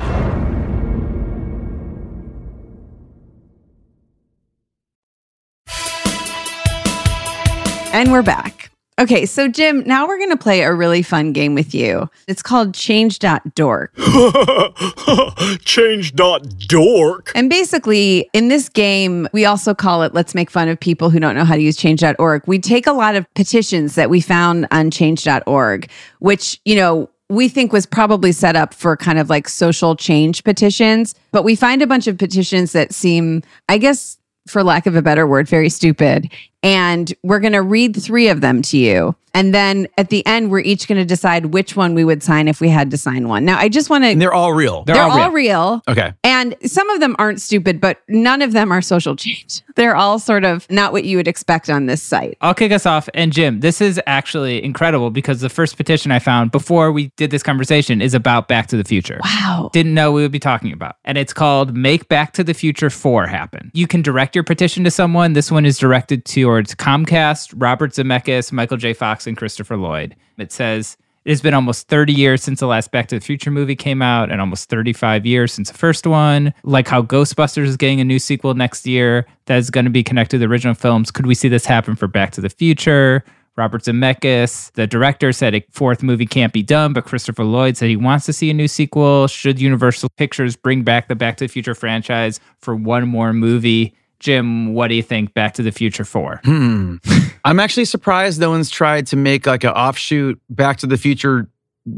Speaker 1: And we're back. Okay, so Jim, now we're going to play a really fun game with you. It's called Change.dork.
Speaker 4: Change.dork.
Speaker 1: And basically, in this game, we also call it Let's Make Fun of People Who Don't Know How to Use Change.org. We take a lot of petitions that we found on Change.org, which, you know, we think was probably set up for kind of like social change petitions. But we find a bunch of petitions that seem, I guess, for lack of a better word, very stupid. And we're going to read three of them to you. And then at the end, we're each going to decide which one we would sign if we had to sign one. Now, I just want to.
Speaker 3: They're all real.
Speaker 1: They're, all, real.
Speaker 3: Okay.
Speaker 1: And some of them aren't stupid, but none of them are social change. They're all sort of not what you would expect on this site.
Speaker 2: I'll kick us off. And Jim, this is actually incredible because the first petition I found before we did this conversation is about Back to the Future.
Speaker 1: Wow.
Speaker 2: Didn't know we would be talking about. And it's called Make Back to the Future 4 Happen. You can direct your petition to someone. This one is directed towards Comcast, Robert Zemeckis, Michael J. Fox, and Christopher Lloyd. It says, it has been almost 30 years since the last Back to the Future movie came out, and almost 35 years since the first one. Like how Ghostbusters is getting a new sequel next year that is going to be connected to the original films. Could we see this happen for Back to the Future? Robert Zemeckis, the director, said a fourth movie can't be done, but Christopher Lloyd said he wants to see a new sequel. Should Universal Pictures bring back the Back to the Future franchise for one more movie? Jim, what do you think Back to the Future 4?
Speaker 3: Hmm. I'm actually surprised no one's tried to make like an offshoot Back to the Future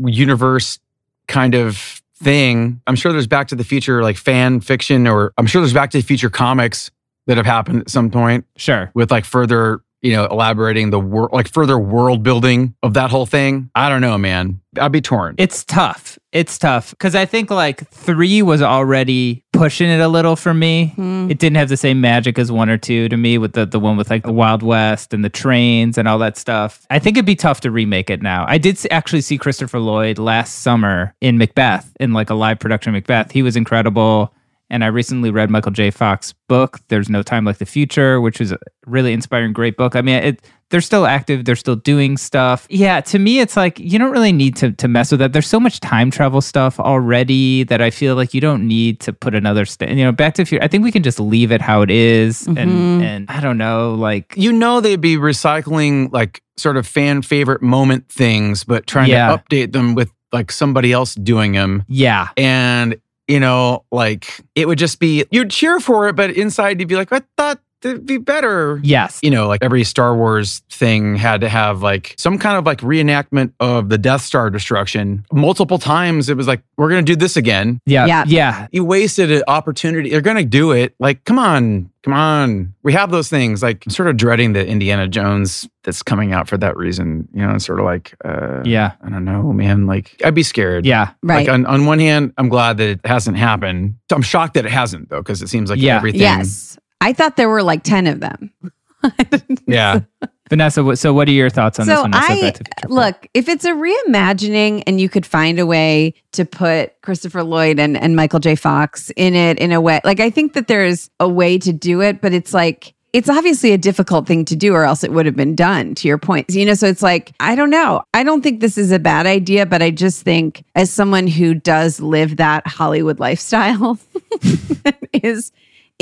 Speaker 3: universe kind of thing. I'm sure there's Back to the Future like fan fiction, or I'm sure there's Back to the Future comics that have happened at some point
Speaker 2: Sure.
Speaker 3: with like further, you know, elaborating the world, like further world building of that whole thing. I don't know, man. I'd be torn.
Speaker 2: It's tough. It's tough because I think like three was already pushing it a little for me. Hmm. It didn't have the same magic as one or two to me with the, the one with like the Wild West and the trains and all that stuff. I think it'd be tough to remake it now. I did actually see Christopher Lloyd last summer in Macbeth, in like a live production of Macbeth. He was incredible. And I recently read Michael J. Fox's book, There's No Time Like the Future, which was a really inspiring, great book. I mean, it, they're still active, they're still doing stuff. Yeah, to me, it's like you don't really need to, to mess with that. There's so much time travel stuff already that I feel like you don't need to put another, st- you know, Back to the Future. I think we can just leave it how it is.
Speaker 1: Mhm.
Speaker 2: And, and I don't know, like,
Speaker 3: You know they'd be recycling like sort of fan favorite moment things, but trying
Speaker 2: Yeah.
Speaker 3: to update them with like somebody else doing them.
Speaker 2: yeah.
Speaker 3: And, you know, like it would just be, you'd cheer for it, but inside you'd be like, I thought it'd be better.
Speaker 2: Yes.
Speaker 3: You know, like every Star Wars thing had to have like some kind of like reenactment of the Death Star destruction. Multiple times it was like, we're going to do this again.
Speaker 2: Yeah.
Speaker 1: Yeah.
Speaker 2: Yeah.
Speaker 3: You wasted an opportunity. They're going to do it. Like, come on, come on. We have those things. Like, I'm sort of dreading the Indiana Jones that's coming out for that reason. You know, it's sort of like, uh,
Speaker 2: Yeah.
Speaker 3: I don't know, man. Like, I'd be scared.
Speaker 2: Yeah.
Speaker 1: Right.
Speaker 3: Like on, on one hand, I'm glad that it hasn't happened. I'm shocked that it hasn't though, because it seems like
Speaker 2: Yeah.
Speaker 3: everything.
Speaker 1: yes. I thought there were like 10 of them.
Speaker 3: Yeah.
Speaker 2: Vanessa, so what are your thoughts on this
Speaker 1: so
Speaker 2: one?
Speaker 1: I
Speaker 2: Back to the Future four?
Speaker 1: look if it's a reimagining and you could find a way to put Christopher Lloyd and, and Michael J. Fox in it in a way, like I think that there's a way to do it, but it's like it's obviously a difficult thing to do, or else it would have been done. To your point, you know, so it's like I don't know. I don't think this is a bad idea, but I just think as someone who does live that Hollywood lifestyle, is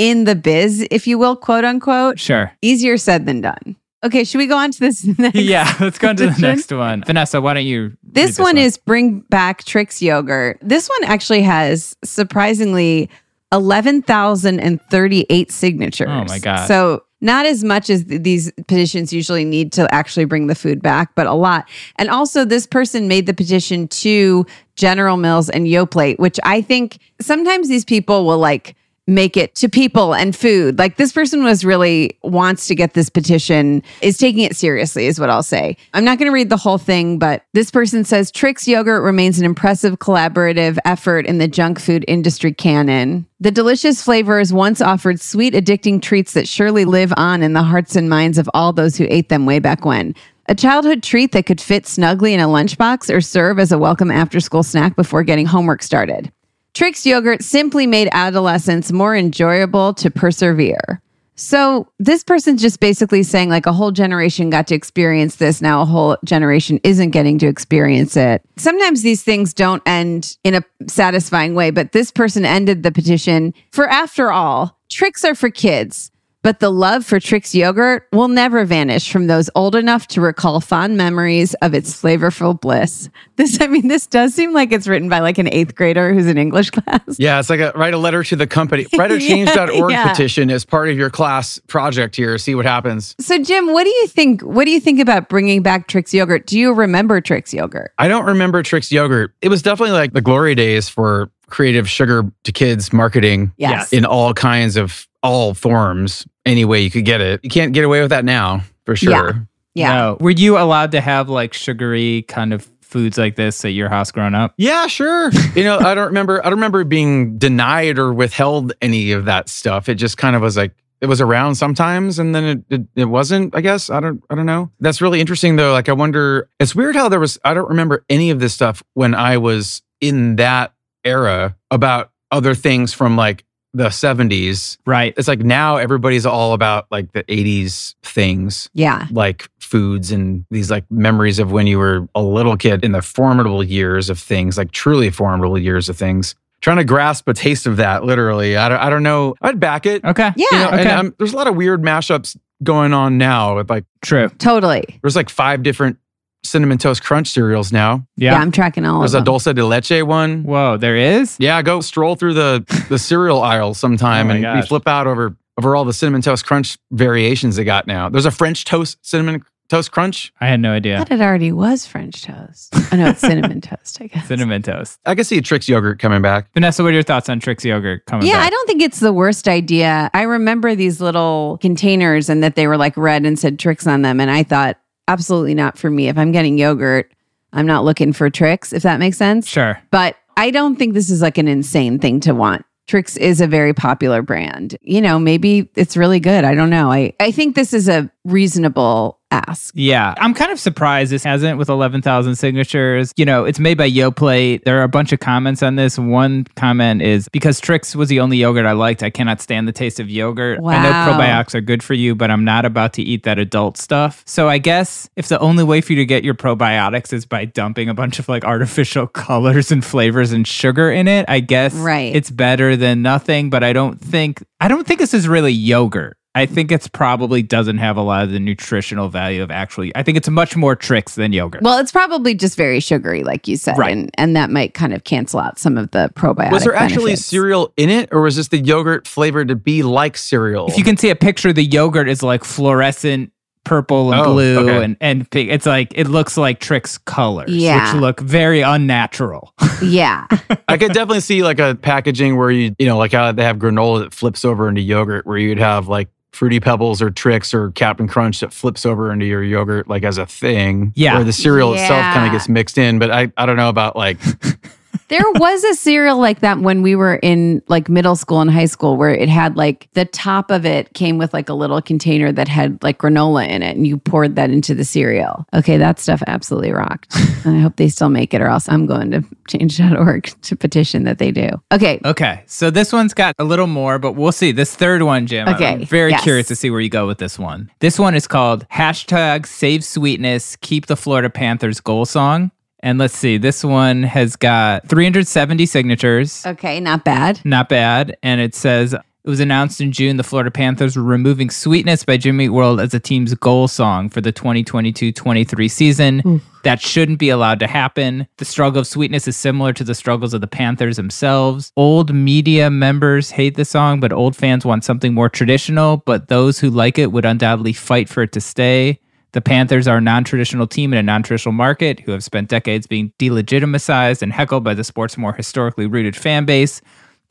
Speaker 1: in the biz, if you will, quote unquote,
Speaker 2: Sure.
Speaker 1: easier said than done. Okay, should we go on to this next?
Speaker 2: Yeah, let's go on to the next one. Vanessa, why don't you? read
Speaker 1: This, one, is bring back Trix yogurt. This one actually has surprisingly 11,038 signatures.
Speaker 2: Oh my God.
Speaker 1: So not as much as th- these petitions usually need to actually bring the food back, but a lot. And also this person made the petition to General Mills and Yoplait, which I think sometimes these people will like make it to people and food. Like this person was really wants to get this petition, is taking it seriously, is what I'll say. I'm not going to read the whole thing, but this person says Trix yogurt remains an impressive collaborative effort in the junk food industry canon. The delicious flavors once offered sweet, addicting treats that surely live on in the hearts and minds of all those who ate them way back when. A childhood treat that could fit snugly in a lunchbox or serve as a welcome after school snack before getting homework started. Trix yogurt simply made adolescence more enjoyable to persevere. So, this person's just basically saying, like, a whole generation got to experience this. Now, a whole generation isn't getting to experience it. Sometimes these things don't end in a satisfying way, but this person ended the petition for, after all, tricks are for kids. But the love for Trix yogurt will never vanish from those old enough to recall fond memories of its flavorful bliss. This, I mean, this does seem like it's written by like an eighth grader who's in English class.
Speaker 3: Yeah, it's like a write a letter to the company. Write a change.org
Speaker 1: Yeah,
Speaker 3: petition as part of your class project here. See what happens.
Speaker 1: So, Jim, what do you think? What do you think about bringing back Trix yogurt? Do you remember Trix yogurt?
Speaker 3: I don't remember Trix yogurt. It was definitely like the glory days for creative sugar to kids marketing
Speaker 1: Yes.
Speaker 3: in all kinds of all forms. Any way you could get it. You can't get away with that now, for sure.
Speaker 1: Yeah. Yeah.
Speaker 2: No. Were you allowed to have like sugary kind of foods like this at your house growing up?
Speaker 3: Yeah, sure. You know, I don't remember. I don't remember being denied or withheld any of that stuff. It just kind of was like it was around sometimes, and then it, it it wasn't. I guess I don't I don't know. That's really interesting though. Like I wonder. It's weird how there was. I don't remember any of this stuff when I was in that era about other things from like the 70s.
Speaker 2: Right.
Speaker 3: It's like now everybody's all about like the 80s things
Speaker 1: Yeah.
Speaker 3: like foods and these like memories of when you were a little kid in the formidable years of things, like truly formidable years of things. Trying to grasp a taste of that, literally. I don't, I don't know. I'd back it.
Speaker 2: Okay.
Speaker 1: Yeah.
Speaker 3: You know, and
Speaker 2: okay.
Speaker 3: um, there's a lot of weird mashups going on now. With like,
Speaker 2: True.
Speaker 1: Totally.
Speaker 3: there's like five different cinnamon toast crunch cereals now.
Speaker 1: Yeah,
Speaker 2: Yeah.
Speaker 1: I'm tracking all
Speaker 3: There's
Speaker 1: of
Speaker 3: a
Speaker 1: them.
Speaker 3: dulce de leche one.
Speaker 2: Whoa, there is?
Speaker 3: Yeah, go stroll through the the cereal aisle sometime,
Speaker 2: Oh my
Speaker 3: and we flip out over over all the cinnamon toast crunch variations they got now. There's a French toast cinnamon toast crunch.
Speaker 2: I had no
Speaker 1: I
Speaker 2: idea.
Speaker 1: thought it already was French toast. Oh, I know it's cinnamon toast, I guess.
Speaker 2: Cinnamon toast.
Speaker 3: I can see a Trix yogurt coming back.
Speaker 2: Vanessa, what are your thoughts on Trix yogurt coming
Speaker 1: Yeah,
Speaker 2: back?
Speaker 1: I don't think it's the worst idea. I remember these little containers and that they were like red and said Trix on them. And I thought, absolutely not for me. If I'm getting yogurt, I'm not looking for tricks, if that makes sense.
Speaker 2: Sure.
Speaker 1: But I don't think this is like an insane thing to want. Trix is a very popular brand. You know, maybe it's really good. I don't know. I, I think this is a reasonable ask.
Speaker 2: Yeah, I'm kind of surprised this hasn't with 11,000 signatures. You know, it's made by Yoplait. There are a bunch of comments on this. One comment is because Trix was the only yogurt I liked, I cannot stand the taste of yogurt. Wow. I know probiotics are good for you, but I'm not about to eat that adult stuff. So I guess if the only way for you to get your probiotics is by dumping a bunch of like artificial colors and flavors and sugar in it, I guess
Speaker 1: Right.
Speaker 2: it's better than nothing, but I don't think I don't think this is really yogurt. I think it's probably doesn't have a lot of the nutritional value of actually. I think it's much more tricks than yogurt.
Speaker 1: Well, it's probably just very sugary, like you said,
Speaker 2: Right.
Speaker 1: and and that might kind of cancel out some of the probiotic.
Speaker 3: Was there actually
Speaker 1: benefits.
Speaker 3: cereal in it, or was this the yogurt flavored to be like cereal?
Speaker 2: if you can see a picture, the yogurt is like fluorescent purple and
Speaker 3: Oh,
Speaker 2: blue
Speaker 3: okay.
Speaker 2: and and pink. It's like it looks like Trix colors,
Speaker 1: Yeah.
Speaker 2: which look very unnatural.
Speaker 1: Yeah,
Speaker 3: I could definitely see like a packaging where you, you know, like how they have granola that flips over into yogurt, where you'd have like Fruity Pebbles or Trix or Captain Crunch that flips over into your yogurt like as a thing.
Speaker 2: Yeah.
Speaker 3: Where the cereal itself kind of gets mixed in. But I, I don't know about like,
Speaker 1: there was a cereal like that when we were in like middle school and high school, where it had like the top of it came with like a little container that had like granola in it, and you poured that into the cereal. Okay, that stuff absolutely rocked. and I hope they still make it, or else I'm going to change.org to petition that they do. Okay,
Speaker 2: Okay, so this one's got a little more, but we'll see. This third one, Jim. I'm
Speaker 1: Okay,
Speaker 2: very
Speaker 1: yes.
Speaker 2: curious to see where you go with this one. This one is called hashtag Save Sweetness, Keep the Florida Panthers Goal Song. And let's see, this one has got 370 signatures.
Speaker 1: okay, not bad.
Speaker 2: Not bad. And it says it was announced in June the Florida Panthers were removing Sweetness by Jimmy World as the team's goal song for the 2022 23 season. That shouldn't be allowed to happen. The struggle of Sweetness is similar to the struggles of the Panthers themselves. Old media members hate the song, but old fans want something more traditional. But those who like it would undoubtedly fight for it to stay. The Panthers are a non traditional team in a non traditional market who have spent decades being delegitimized and heckled by the sport's more historically rooted fan base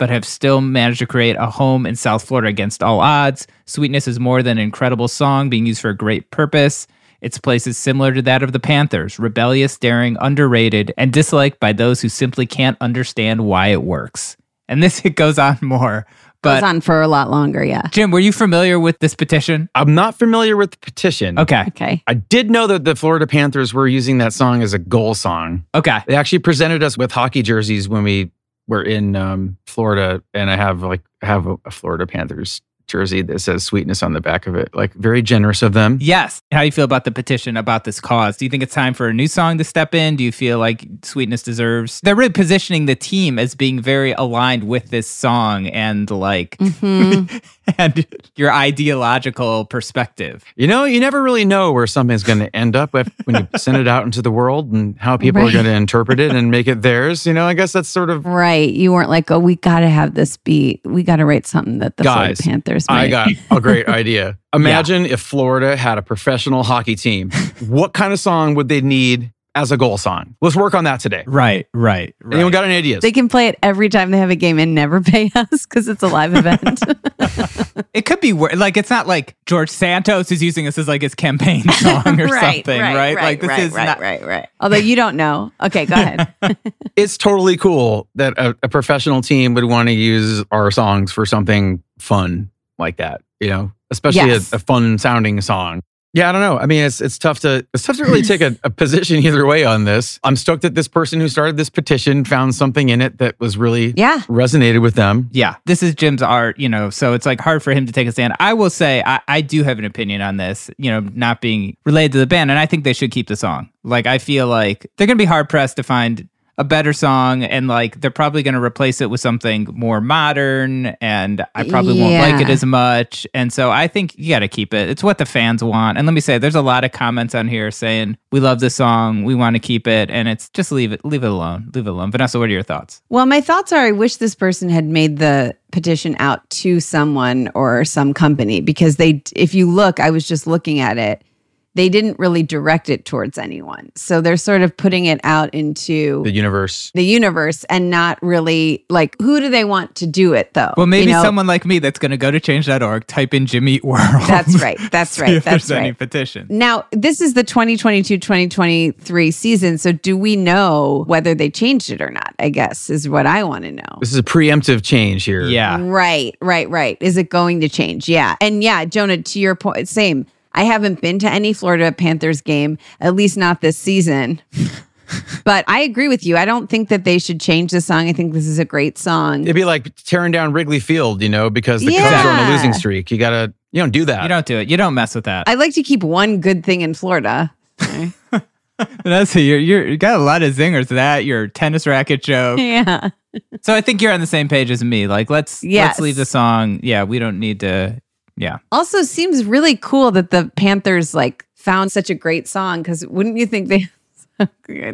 Speaker 2: but have still managed to create a home in South Florida against all odds. Sweetness is more than an incredible song being used for a great purpose. Its place is similar to that of the Panthers rebellious, daring, underrated, and disliked by those who simply can't understand why it works. And this it goes on more. But
Speaker 1: Goes on for a lot longer. Yeah.
Speaker 2: Jim, were you familiar with this petition?
Speaker 3: I'm not familiar with the petition.
Speaker 2: Okay.
Speaker 1: Okay.
Speaker 3: I did know that the Florida Panthers were using that song as a goal song.
Speaker 2: Okay.
Speaker 3: They actually presented us with hockey jerseys when we were in um, Florida, and I have like have a, a Florida Panthers jersey that says "sweetness" on the back of it. Like very generous of them.
Speaker 2: Yes. How do you feel about the petition about this cause? Do you think it's time for a new song to step in? Do you feel like Sweetness deserves? They're really positioning the team as being very aligned with this song and like
Speaker 1: Mhm.
Speaker 2: and your ideological perspective.
Speaker 3: You know, you never really know where something's going to end up if, when you send it out into the world and how people are going to interpret it and make it theirs. You know, I guess that's sort of
Speaker 1: Right. You weren't like, oh, we got to have this beat. We got to write something that the Florida
Speaker 3: Guys,
Speaker 1: Panthers
Speaker 3: I got a great idea. Imagine if Florida had a professional hockey team. what kind of song would they need as a goal song? Let's work on that today.
Speaker 2: Right, right, right.
Speaker 3: Anyone got any ideas?
Speaker 1: They can play it every time they have a game and never pay us because it's a live event.
Speaker 2: it could be wor- like it's not like George Santos is using this as like his campaign song or something, right? like this
Speaker 1: right,
Speaker 2: is
Speaker 1: right,
Speaker 2: not
Speaker 1: right, right. Although you don't know. Okay, go ahead.
Speaker 3: it's totally cool that a, a professional team would want to use our songs for something fun like that, you know, especially
Speaker 1: Yes.
Speaker 3: a, a fun sounding song. Yeah, I don't know. I mean, it's it's tough to it's tough to really take a, a position either way on this. I'm stoked that this person who started this petition found something in it that was really
Speaker 1: yeah.
Speaker 3: resonated with them.
Speaker 2: Yeah, this is Jim's art, you know, so it's like hard for him to take a stand. I will say I, I do have an opinion on this, you know, not being related to the band, and I think they should keep the song. Like, I feel like they're going to be hard pressed to find a better song, and like they're probably going to replace it with something more modern, and I probably won't like it as much. And so I think you got to keep it. It's what the fans want. And let me say, there's a lot of comments on here saying we love this song, we want to keep it, and it's just leave it, leave it alone, leave it alone. Vanessa, what are your thoughts?
Speaker 1: Well, my thoughts are I wish this person had made the petition out to someone or some company because they, if you look, I was just looking at it, they didn't really direct it towards anyone. So they're sort of putting it out into
Speaker 3: The universe.
Speaker 1: the universe and not really like who do they want to do it though?
Speaker 2: Well, maybe
Speaker 1: You know?
Speaker 2: someone like me that's going to go to change.org, type in Jimmy World.
Speaker 1: That's right. That's
Speaker 2: See
Speaker 1: right.
Speaker 2: if
Speaker 1: That's
Speaker 2: there's any petition.
Speaker 1: Now, this is the 2022 2023 season. So, do we know whether they changed it or not? I guess is what I want to know.
Speaker 3: This is a preemptive change here.
Speaker 2: Yeah.
Speaker 1: Right, right, right. Is it going to change? Yeah. And yeah, Jonah, to your point, same. I haven't been to any Florida Panthers game, at least not this season. but I agree with you. I don't think that they should change the song. I think this is a great song.
Speaker 3: It'd be like tearing down Wrigley Field, you know, because the Cubs are on a losing streak. You gotta, you don't do that.
Speaker 2: You don't do it. You don't mess with that.
Speaker 1: I like to keep one good thing in Florida.
Speaker 2: That's you're, you're you got a lot of zingers. That your tennis racket joke.
Speaker 1: yeah.
Speaker 2: So I think you're on the same page as me. Like let's
Speaker 1: Yes.
Speaker 2: let's leave the song. Yeah, we don't need to. Yeah,
Speaker 1: Also seems really cool that the Panthers like found such a great song because wouldn't you think they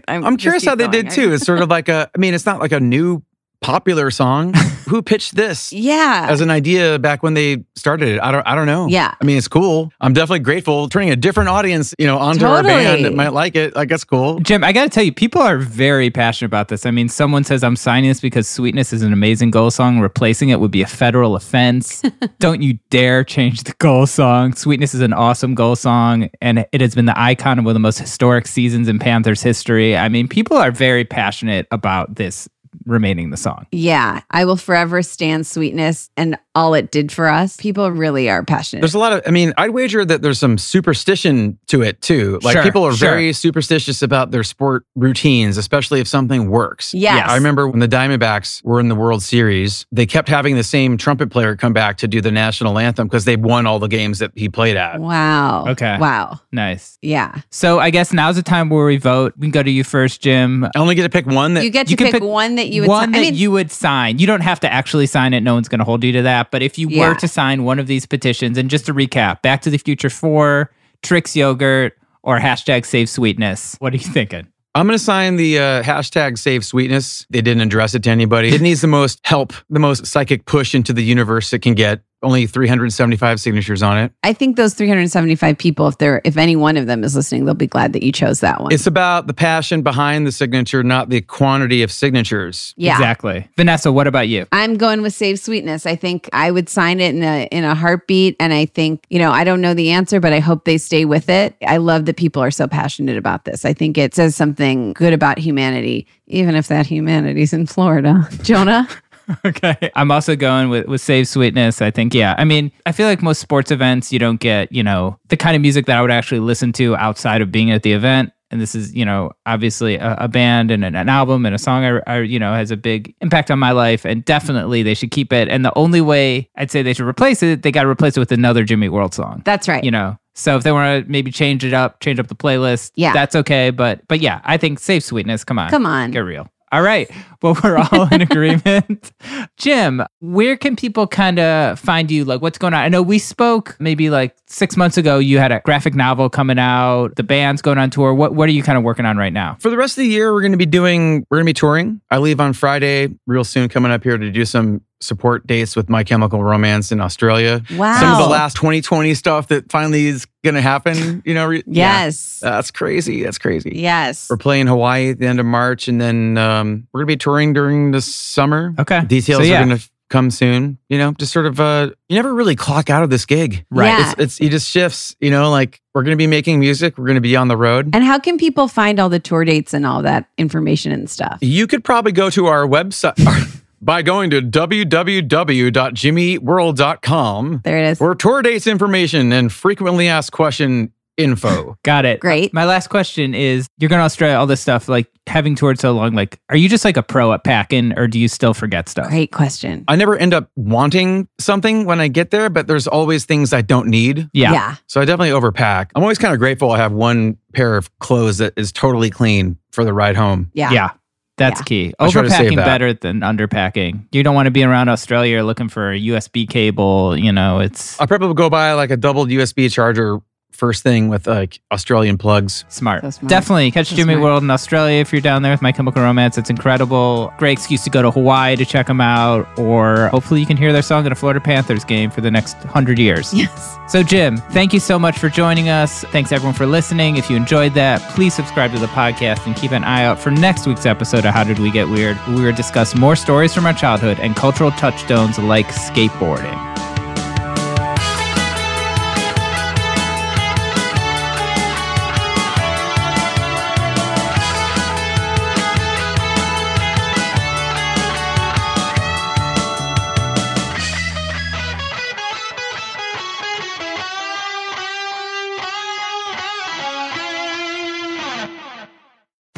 Speaker 1: I'm,
Speaker 3: I'm curious
Speaker 1: keep
Speaker 3: how they did too. It's sort of like a, I mean, it's not like a new popular song. Who pitched this
Speaker 1: Yeah.
Speaker 3: as an idea back when they started it? I don't, I don't know.
Speaker 1: Yeah.
Speaker 3: I mean, it's cool. I'm definitely grateful turning a different audience, you know, onto our band that might like it. Like that's cool.
Speaker 2: Jim, I got to tell you, people are very passionate about this. I mean, someone says I'm signing this because "Sweetness" is an amazing goal song. Replacing it would be a federal offense. don't you dare change the goal song. "Sweetness" is an awesome goal song, and it has been the icon of one of the most historic seasons in Panthers history. I mean, people are very passionate about this remaining the song.
Speaker 1: Yeah, I will forever stand sweetness and all it did for us. People really are passionate.
Speaker 3: There's a lot of, I mean, I'd wager that there's some superstition to it too. Like
Speaker 2: Sure,
Speaker 3: people are
Speaker 2: sure.
Speaker 3: very superstitious about their sport routines, especially if something works.
Speaker 1: Yes.
Speaker 3: I remember when the Diamondbacks were in the World Series, they kept having the same trumpet player come back to do the national anthem because they won all the games that he played at.
Speaker 1: wow.
Speaker 2: Okay.
Speaker 1: Wow.
Speaker 2: Nice.
Speaker 1: Yeah.
Speaker 2: So I guess now's the time where we vote. We can go to you first, Jim.
Speaker 3: I only get to pick one that
Speaker 1: You get to
Speaker 2: you
Speaker 1: pick,
Speaker 2: pick
Speaker 1: one that you would
Speaker 2: one
Speaker 1: sign.
Speaker 2: that
Speaker 1: I mean,
Speaker 2: you would sign. You don't have to actually sign it. No one's going to hold you to that. But if you
Speaker 1: Yeah.
Speaker 2: were to sign one of these petitions, and just to recap, Back to the Future 4, Trix Yogurt, or hashtag Save Sweetness, what are you thinking?
Speaker 3: I'm going to sign the uh, hashtag save sweetness. They didn't address it to anybody. It needs the most help, the most psychic push into the universe it can get. Only 375 signatures on it.
Speaker 1: I think those 375 people, if they're if any one of them is listening, they'll be glad that you chose that one.
Speaker 3: It's about the passion behind the signature, not the quantity of signatures.
Speaker 1: yeah.
Speaker 2: Exactly. Vanessa, what about you?
Speaker 1: I'm going with Save Sweetness. I think I would sign it in a in a heartbeat. And I think, you know, I don't know the answer, but I hope they stay with it. I love that people are so passionate about this. I think it says something good about humanity, even if that humanity's in Florida. Jonah?
Speaker 2: Okay. I'm also going with, with Save Sweetness. I think, yeah. I mean, I feel like most sports events, you don't get, you know, the kind of music that I would actually listen to outside of being at the event. And this is, you know, obviously a, a band and an, an album and a song, I, I, you know, has a big impact on my life. And definitely they should keep it. And the only way I'd say they should replace it, they got to replace it with another Jimmy World song.
Speaker 1: That's right.
Speaker 2: you know. So if they want to maybe change it up, change up the playlist,
Speaker 1: Yeah.
Speaker 2: that's okay. But but yeah, I think Save Sweetness. Come on,
Speaker 1: Come on.
Speaker 2: get real. All right. Well, we're all in agreement. Jim, where can people kind of find you? Like, what's going on? I know we spoke maybe like six months ago. You had a graphic novel coming out. The band's going on tour. What What are you kind of working on right now?
Speaker 3: For the rest of the year, we're going to be doing, we're going to be touring. I leave on Friday, real soon, coming up here to do some support dates with My Chemical Romance in Australia.
Speaker 1: Wow.
Speaker 3: Some of the last 2020 stuff that finally is going to happen, you know? re-
Speaker 1: Yes.
Speaker 3: Yeah. That's crazy. That's crazy.
Speaker 1: Yes.
Speaker 3: We're playing Hawaii at the end of March, and then um, we're going to be touring during the summer.
Speaker 2: Okay.
Speaker 3: Details
Speaker 2: So, yeah.
Speaker 3: are going to come soon. You know, just sort of, uh, you never really clock out of this gig.
Speaker 1: Right. Yeah.
Speaker 3: It's, it's, it just shifts, you know, like we're going to be making music, we're going to be on the road.
Speaker 1: And how can people find all the tour dates and all that information and stuff?
Speaker 3: You could probably go to our website by going to www.jimmyworld.com
Speaker 1: There it is.
Speaker 3: for tour dates information and frequently asked question info.
Speaker 2: Got it.
Speaker 1: Great.
Speaker 2: My last question is: You're going to Australia, all this stuff, like having toured so long. Like, are you just like a pro at packing, or do you still forget stuff?
Speaker 1: Great question.
Speaker 3: I never end up wanting something when I get there, but there's always things I don't need.
Speaker 2: Yeah.
Speaker 1: yeah.
Speaker 3: So I definitely overpack. I'm always kind of grateful I have one pair of clothes that is totally clean for the ride home.
Speaker 1: Yeah.
Speaker 2: Yeah. That's
Speaker 1: Yeah.
Speaker 2: key.
Speaker 3: I try to save
Speaker 2: Overpacking better than underpacking. You don't want to be around Australia looking for a USB cable. You know, it's
Speaker 3: I probably go buy like a double USB charger first thing with like Australian plugs.
Speaker 2: smart.
Speaker 1: So smart.
Speaker 2: Definitely catch
Speaker 1: So
Speaker 2: Jimmy
Speaker 1: smart.
Speaker 2: World in Australia if you're down there with My Chemical Romance. It's incredible. Great excuse to go to Hawaii to check them out, or hopefully you can hear their song at a Florida Panthers game for the next hundred years.
Speaker 1: Yes.
Speaker 2: So, Jim, thank you so much for joining us. Thanks everyone for listening. If you enjoyed that, please subscribe to the podcast and keep an eye out for next week's episode of How Did We Get Weird? We will discuss more stories from our childhood and cultural touchstones like skateboarding.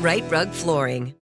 Speaker 4: Rite Rug Flooring.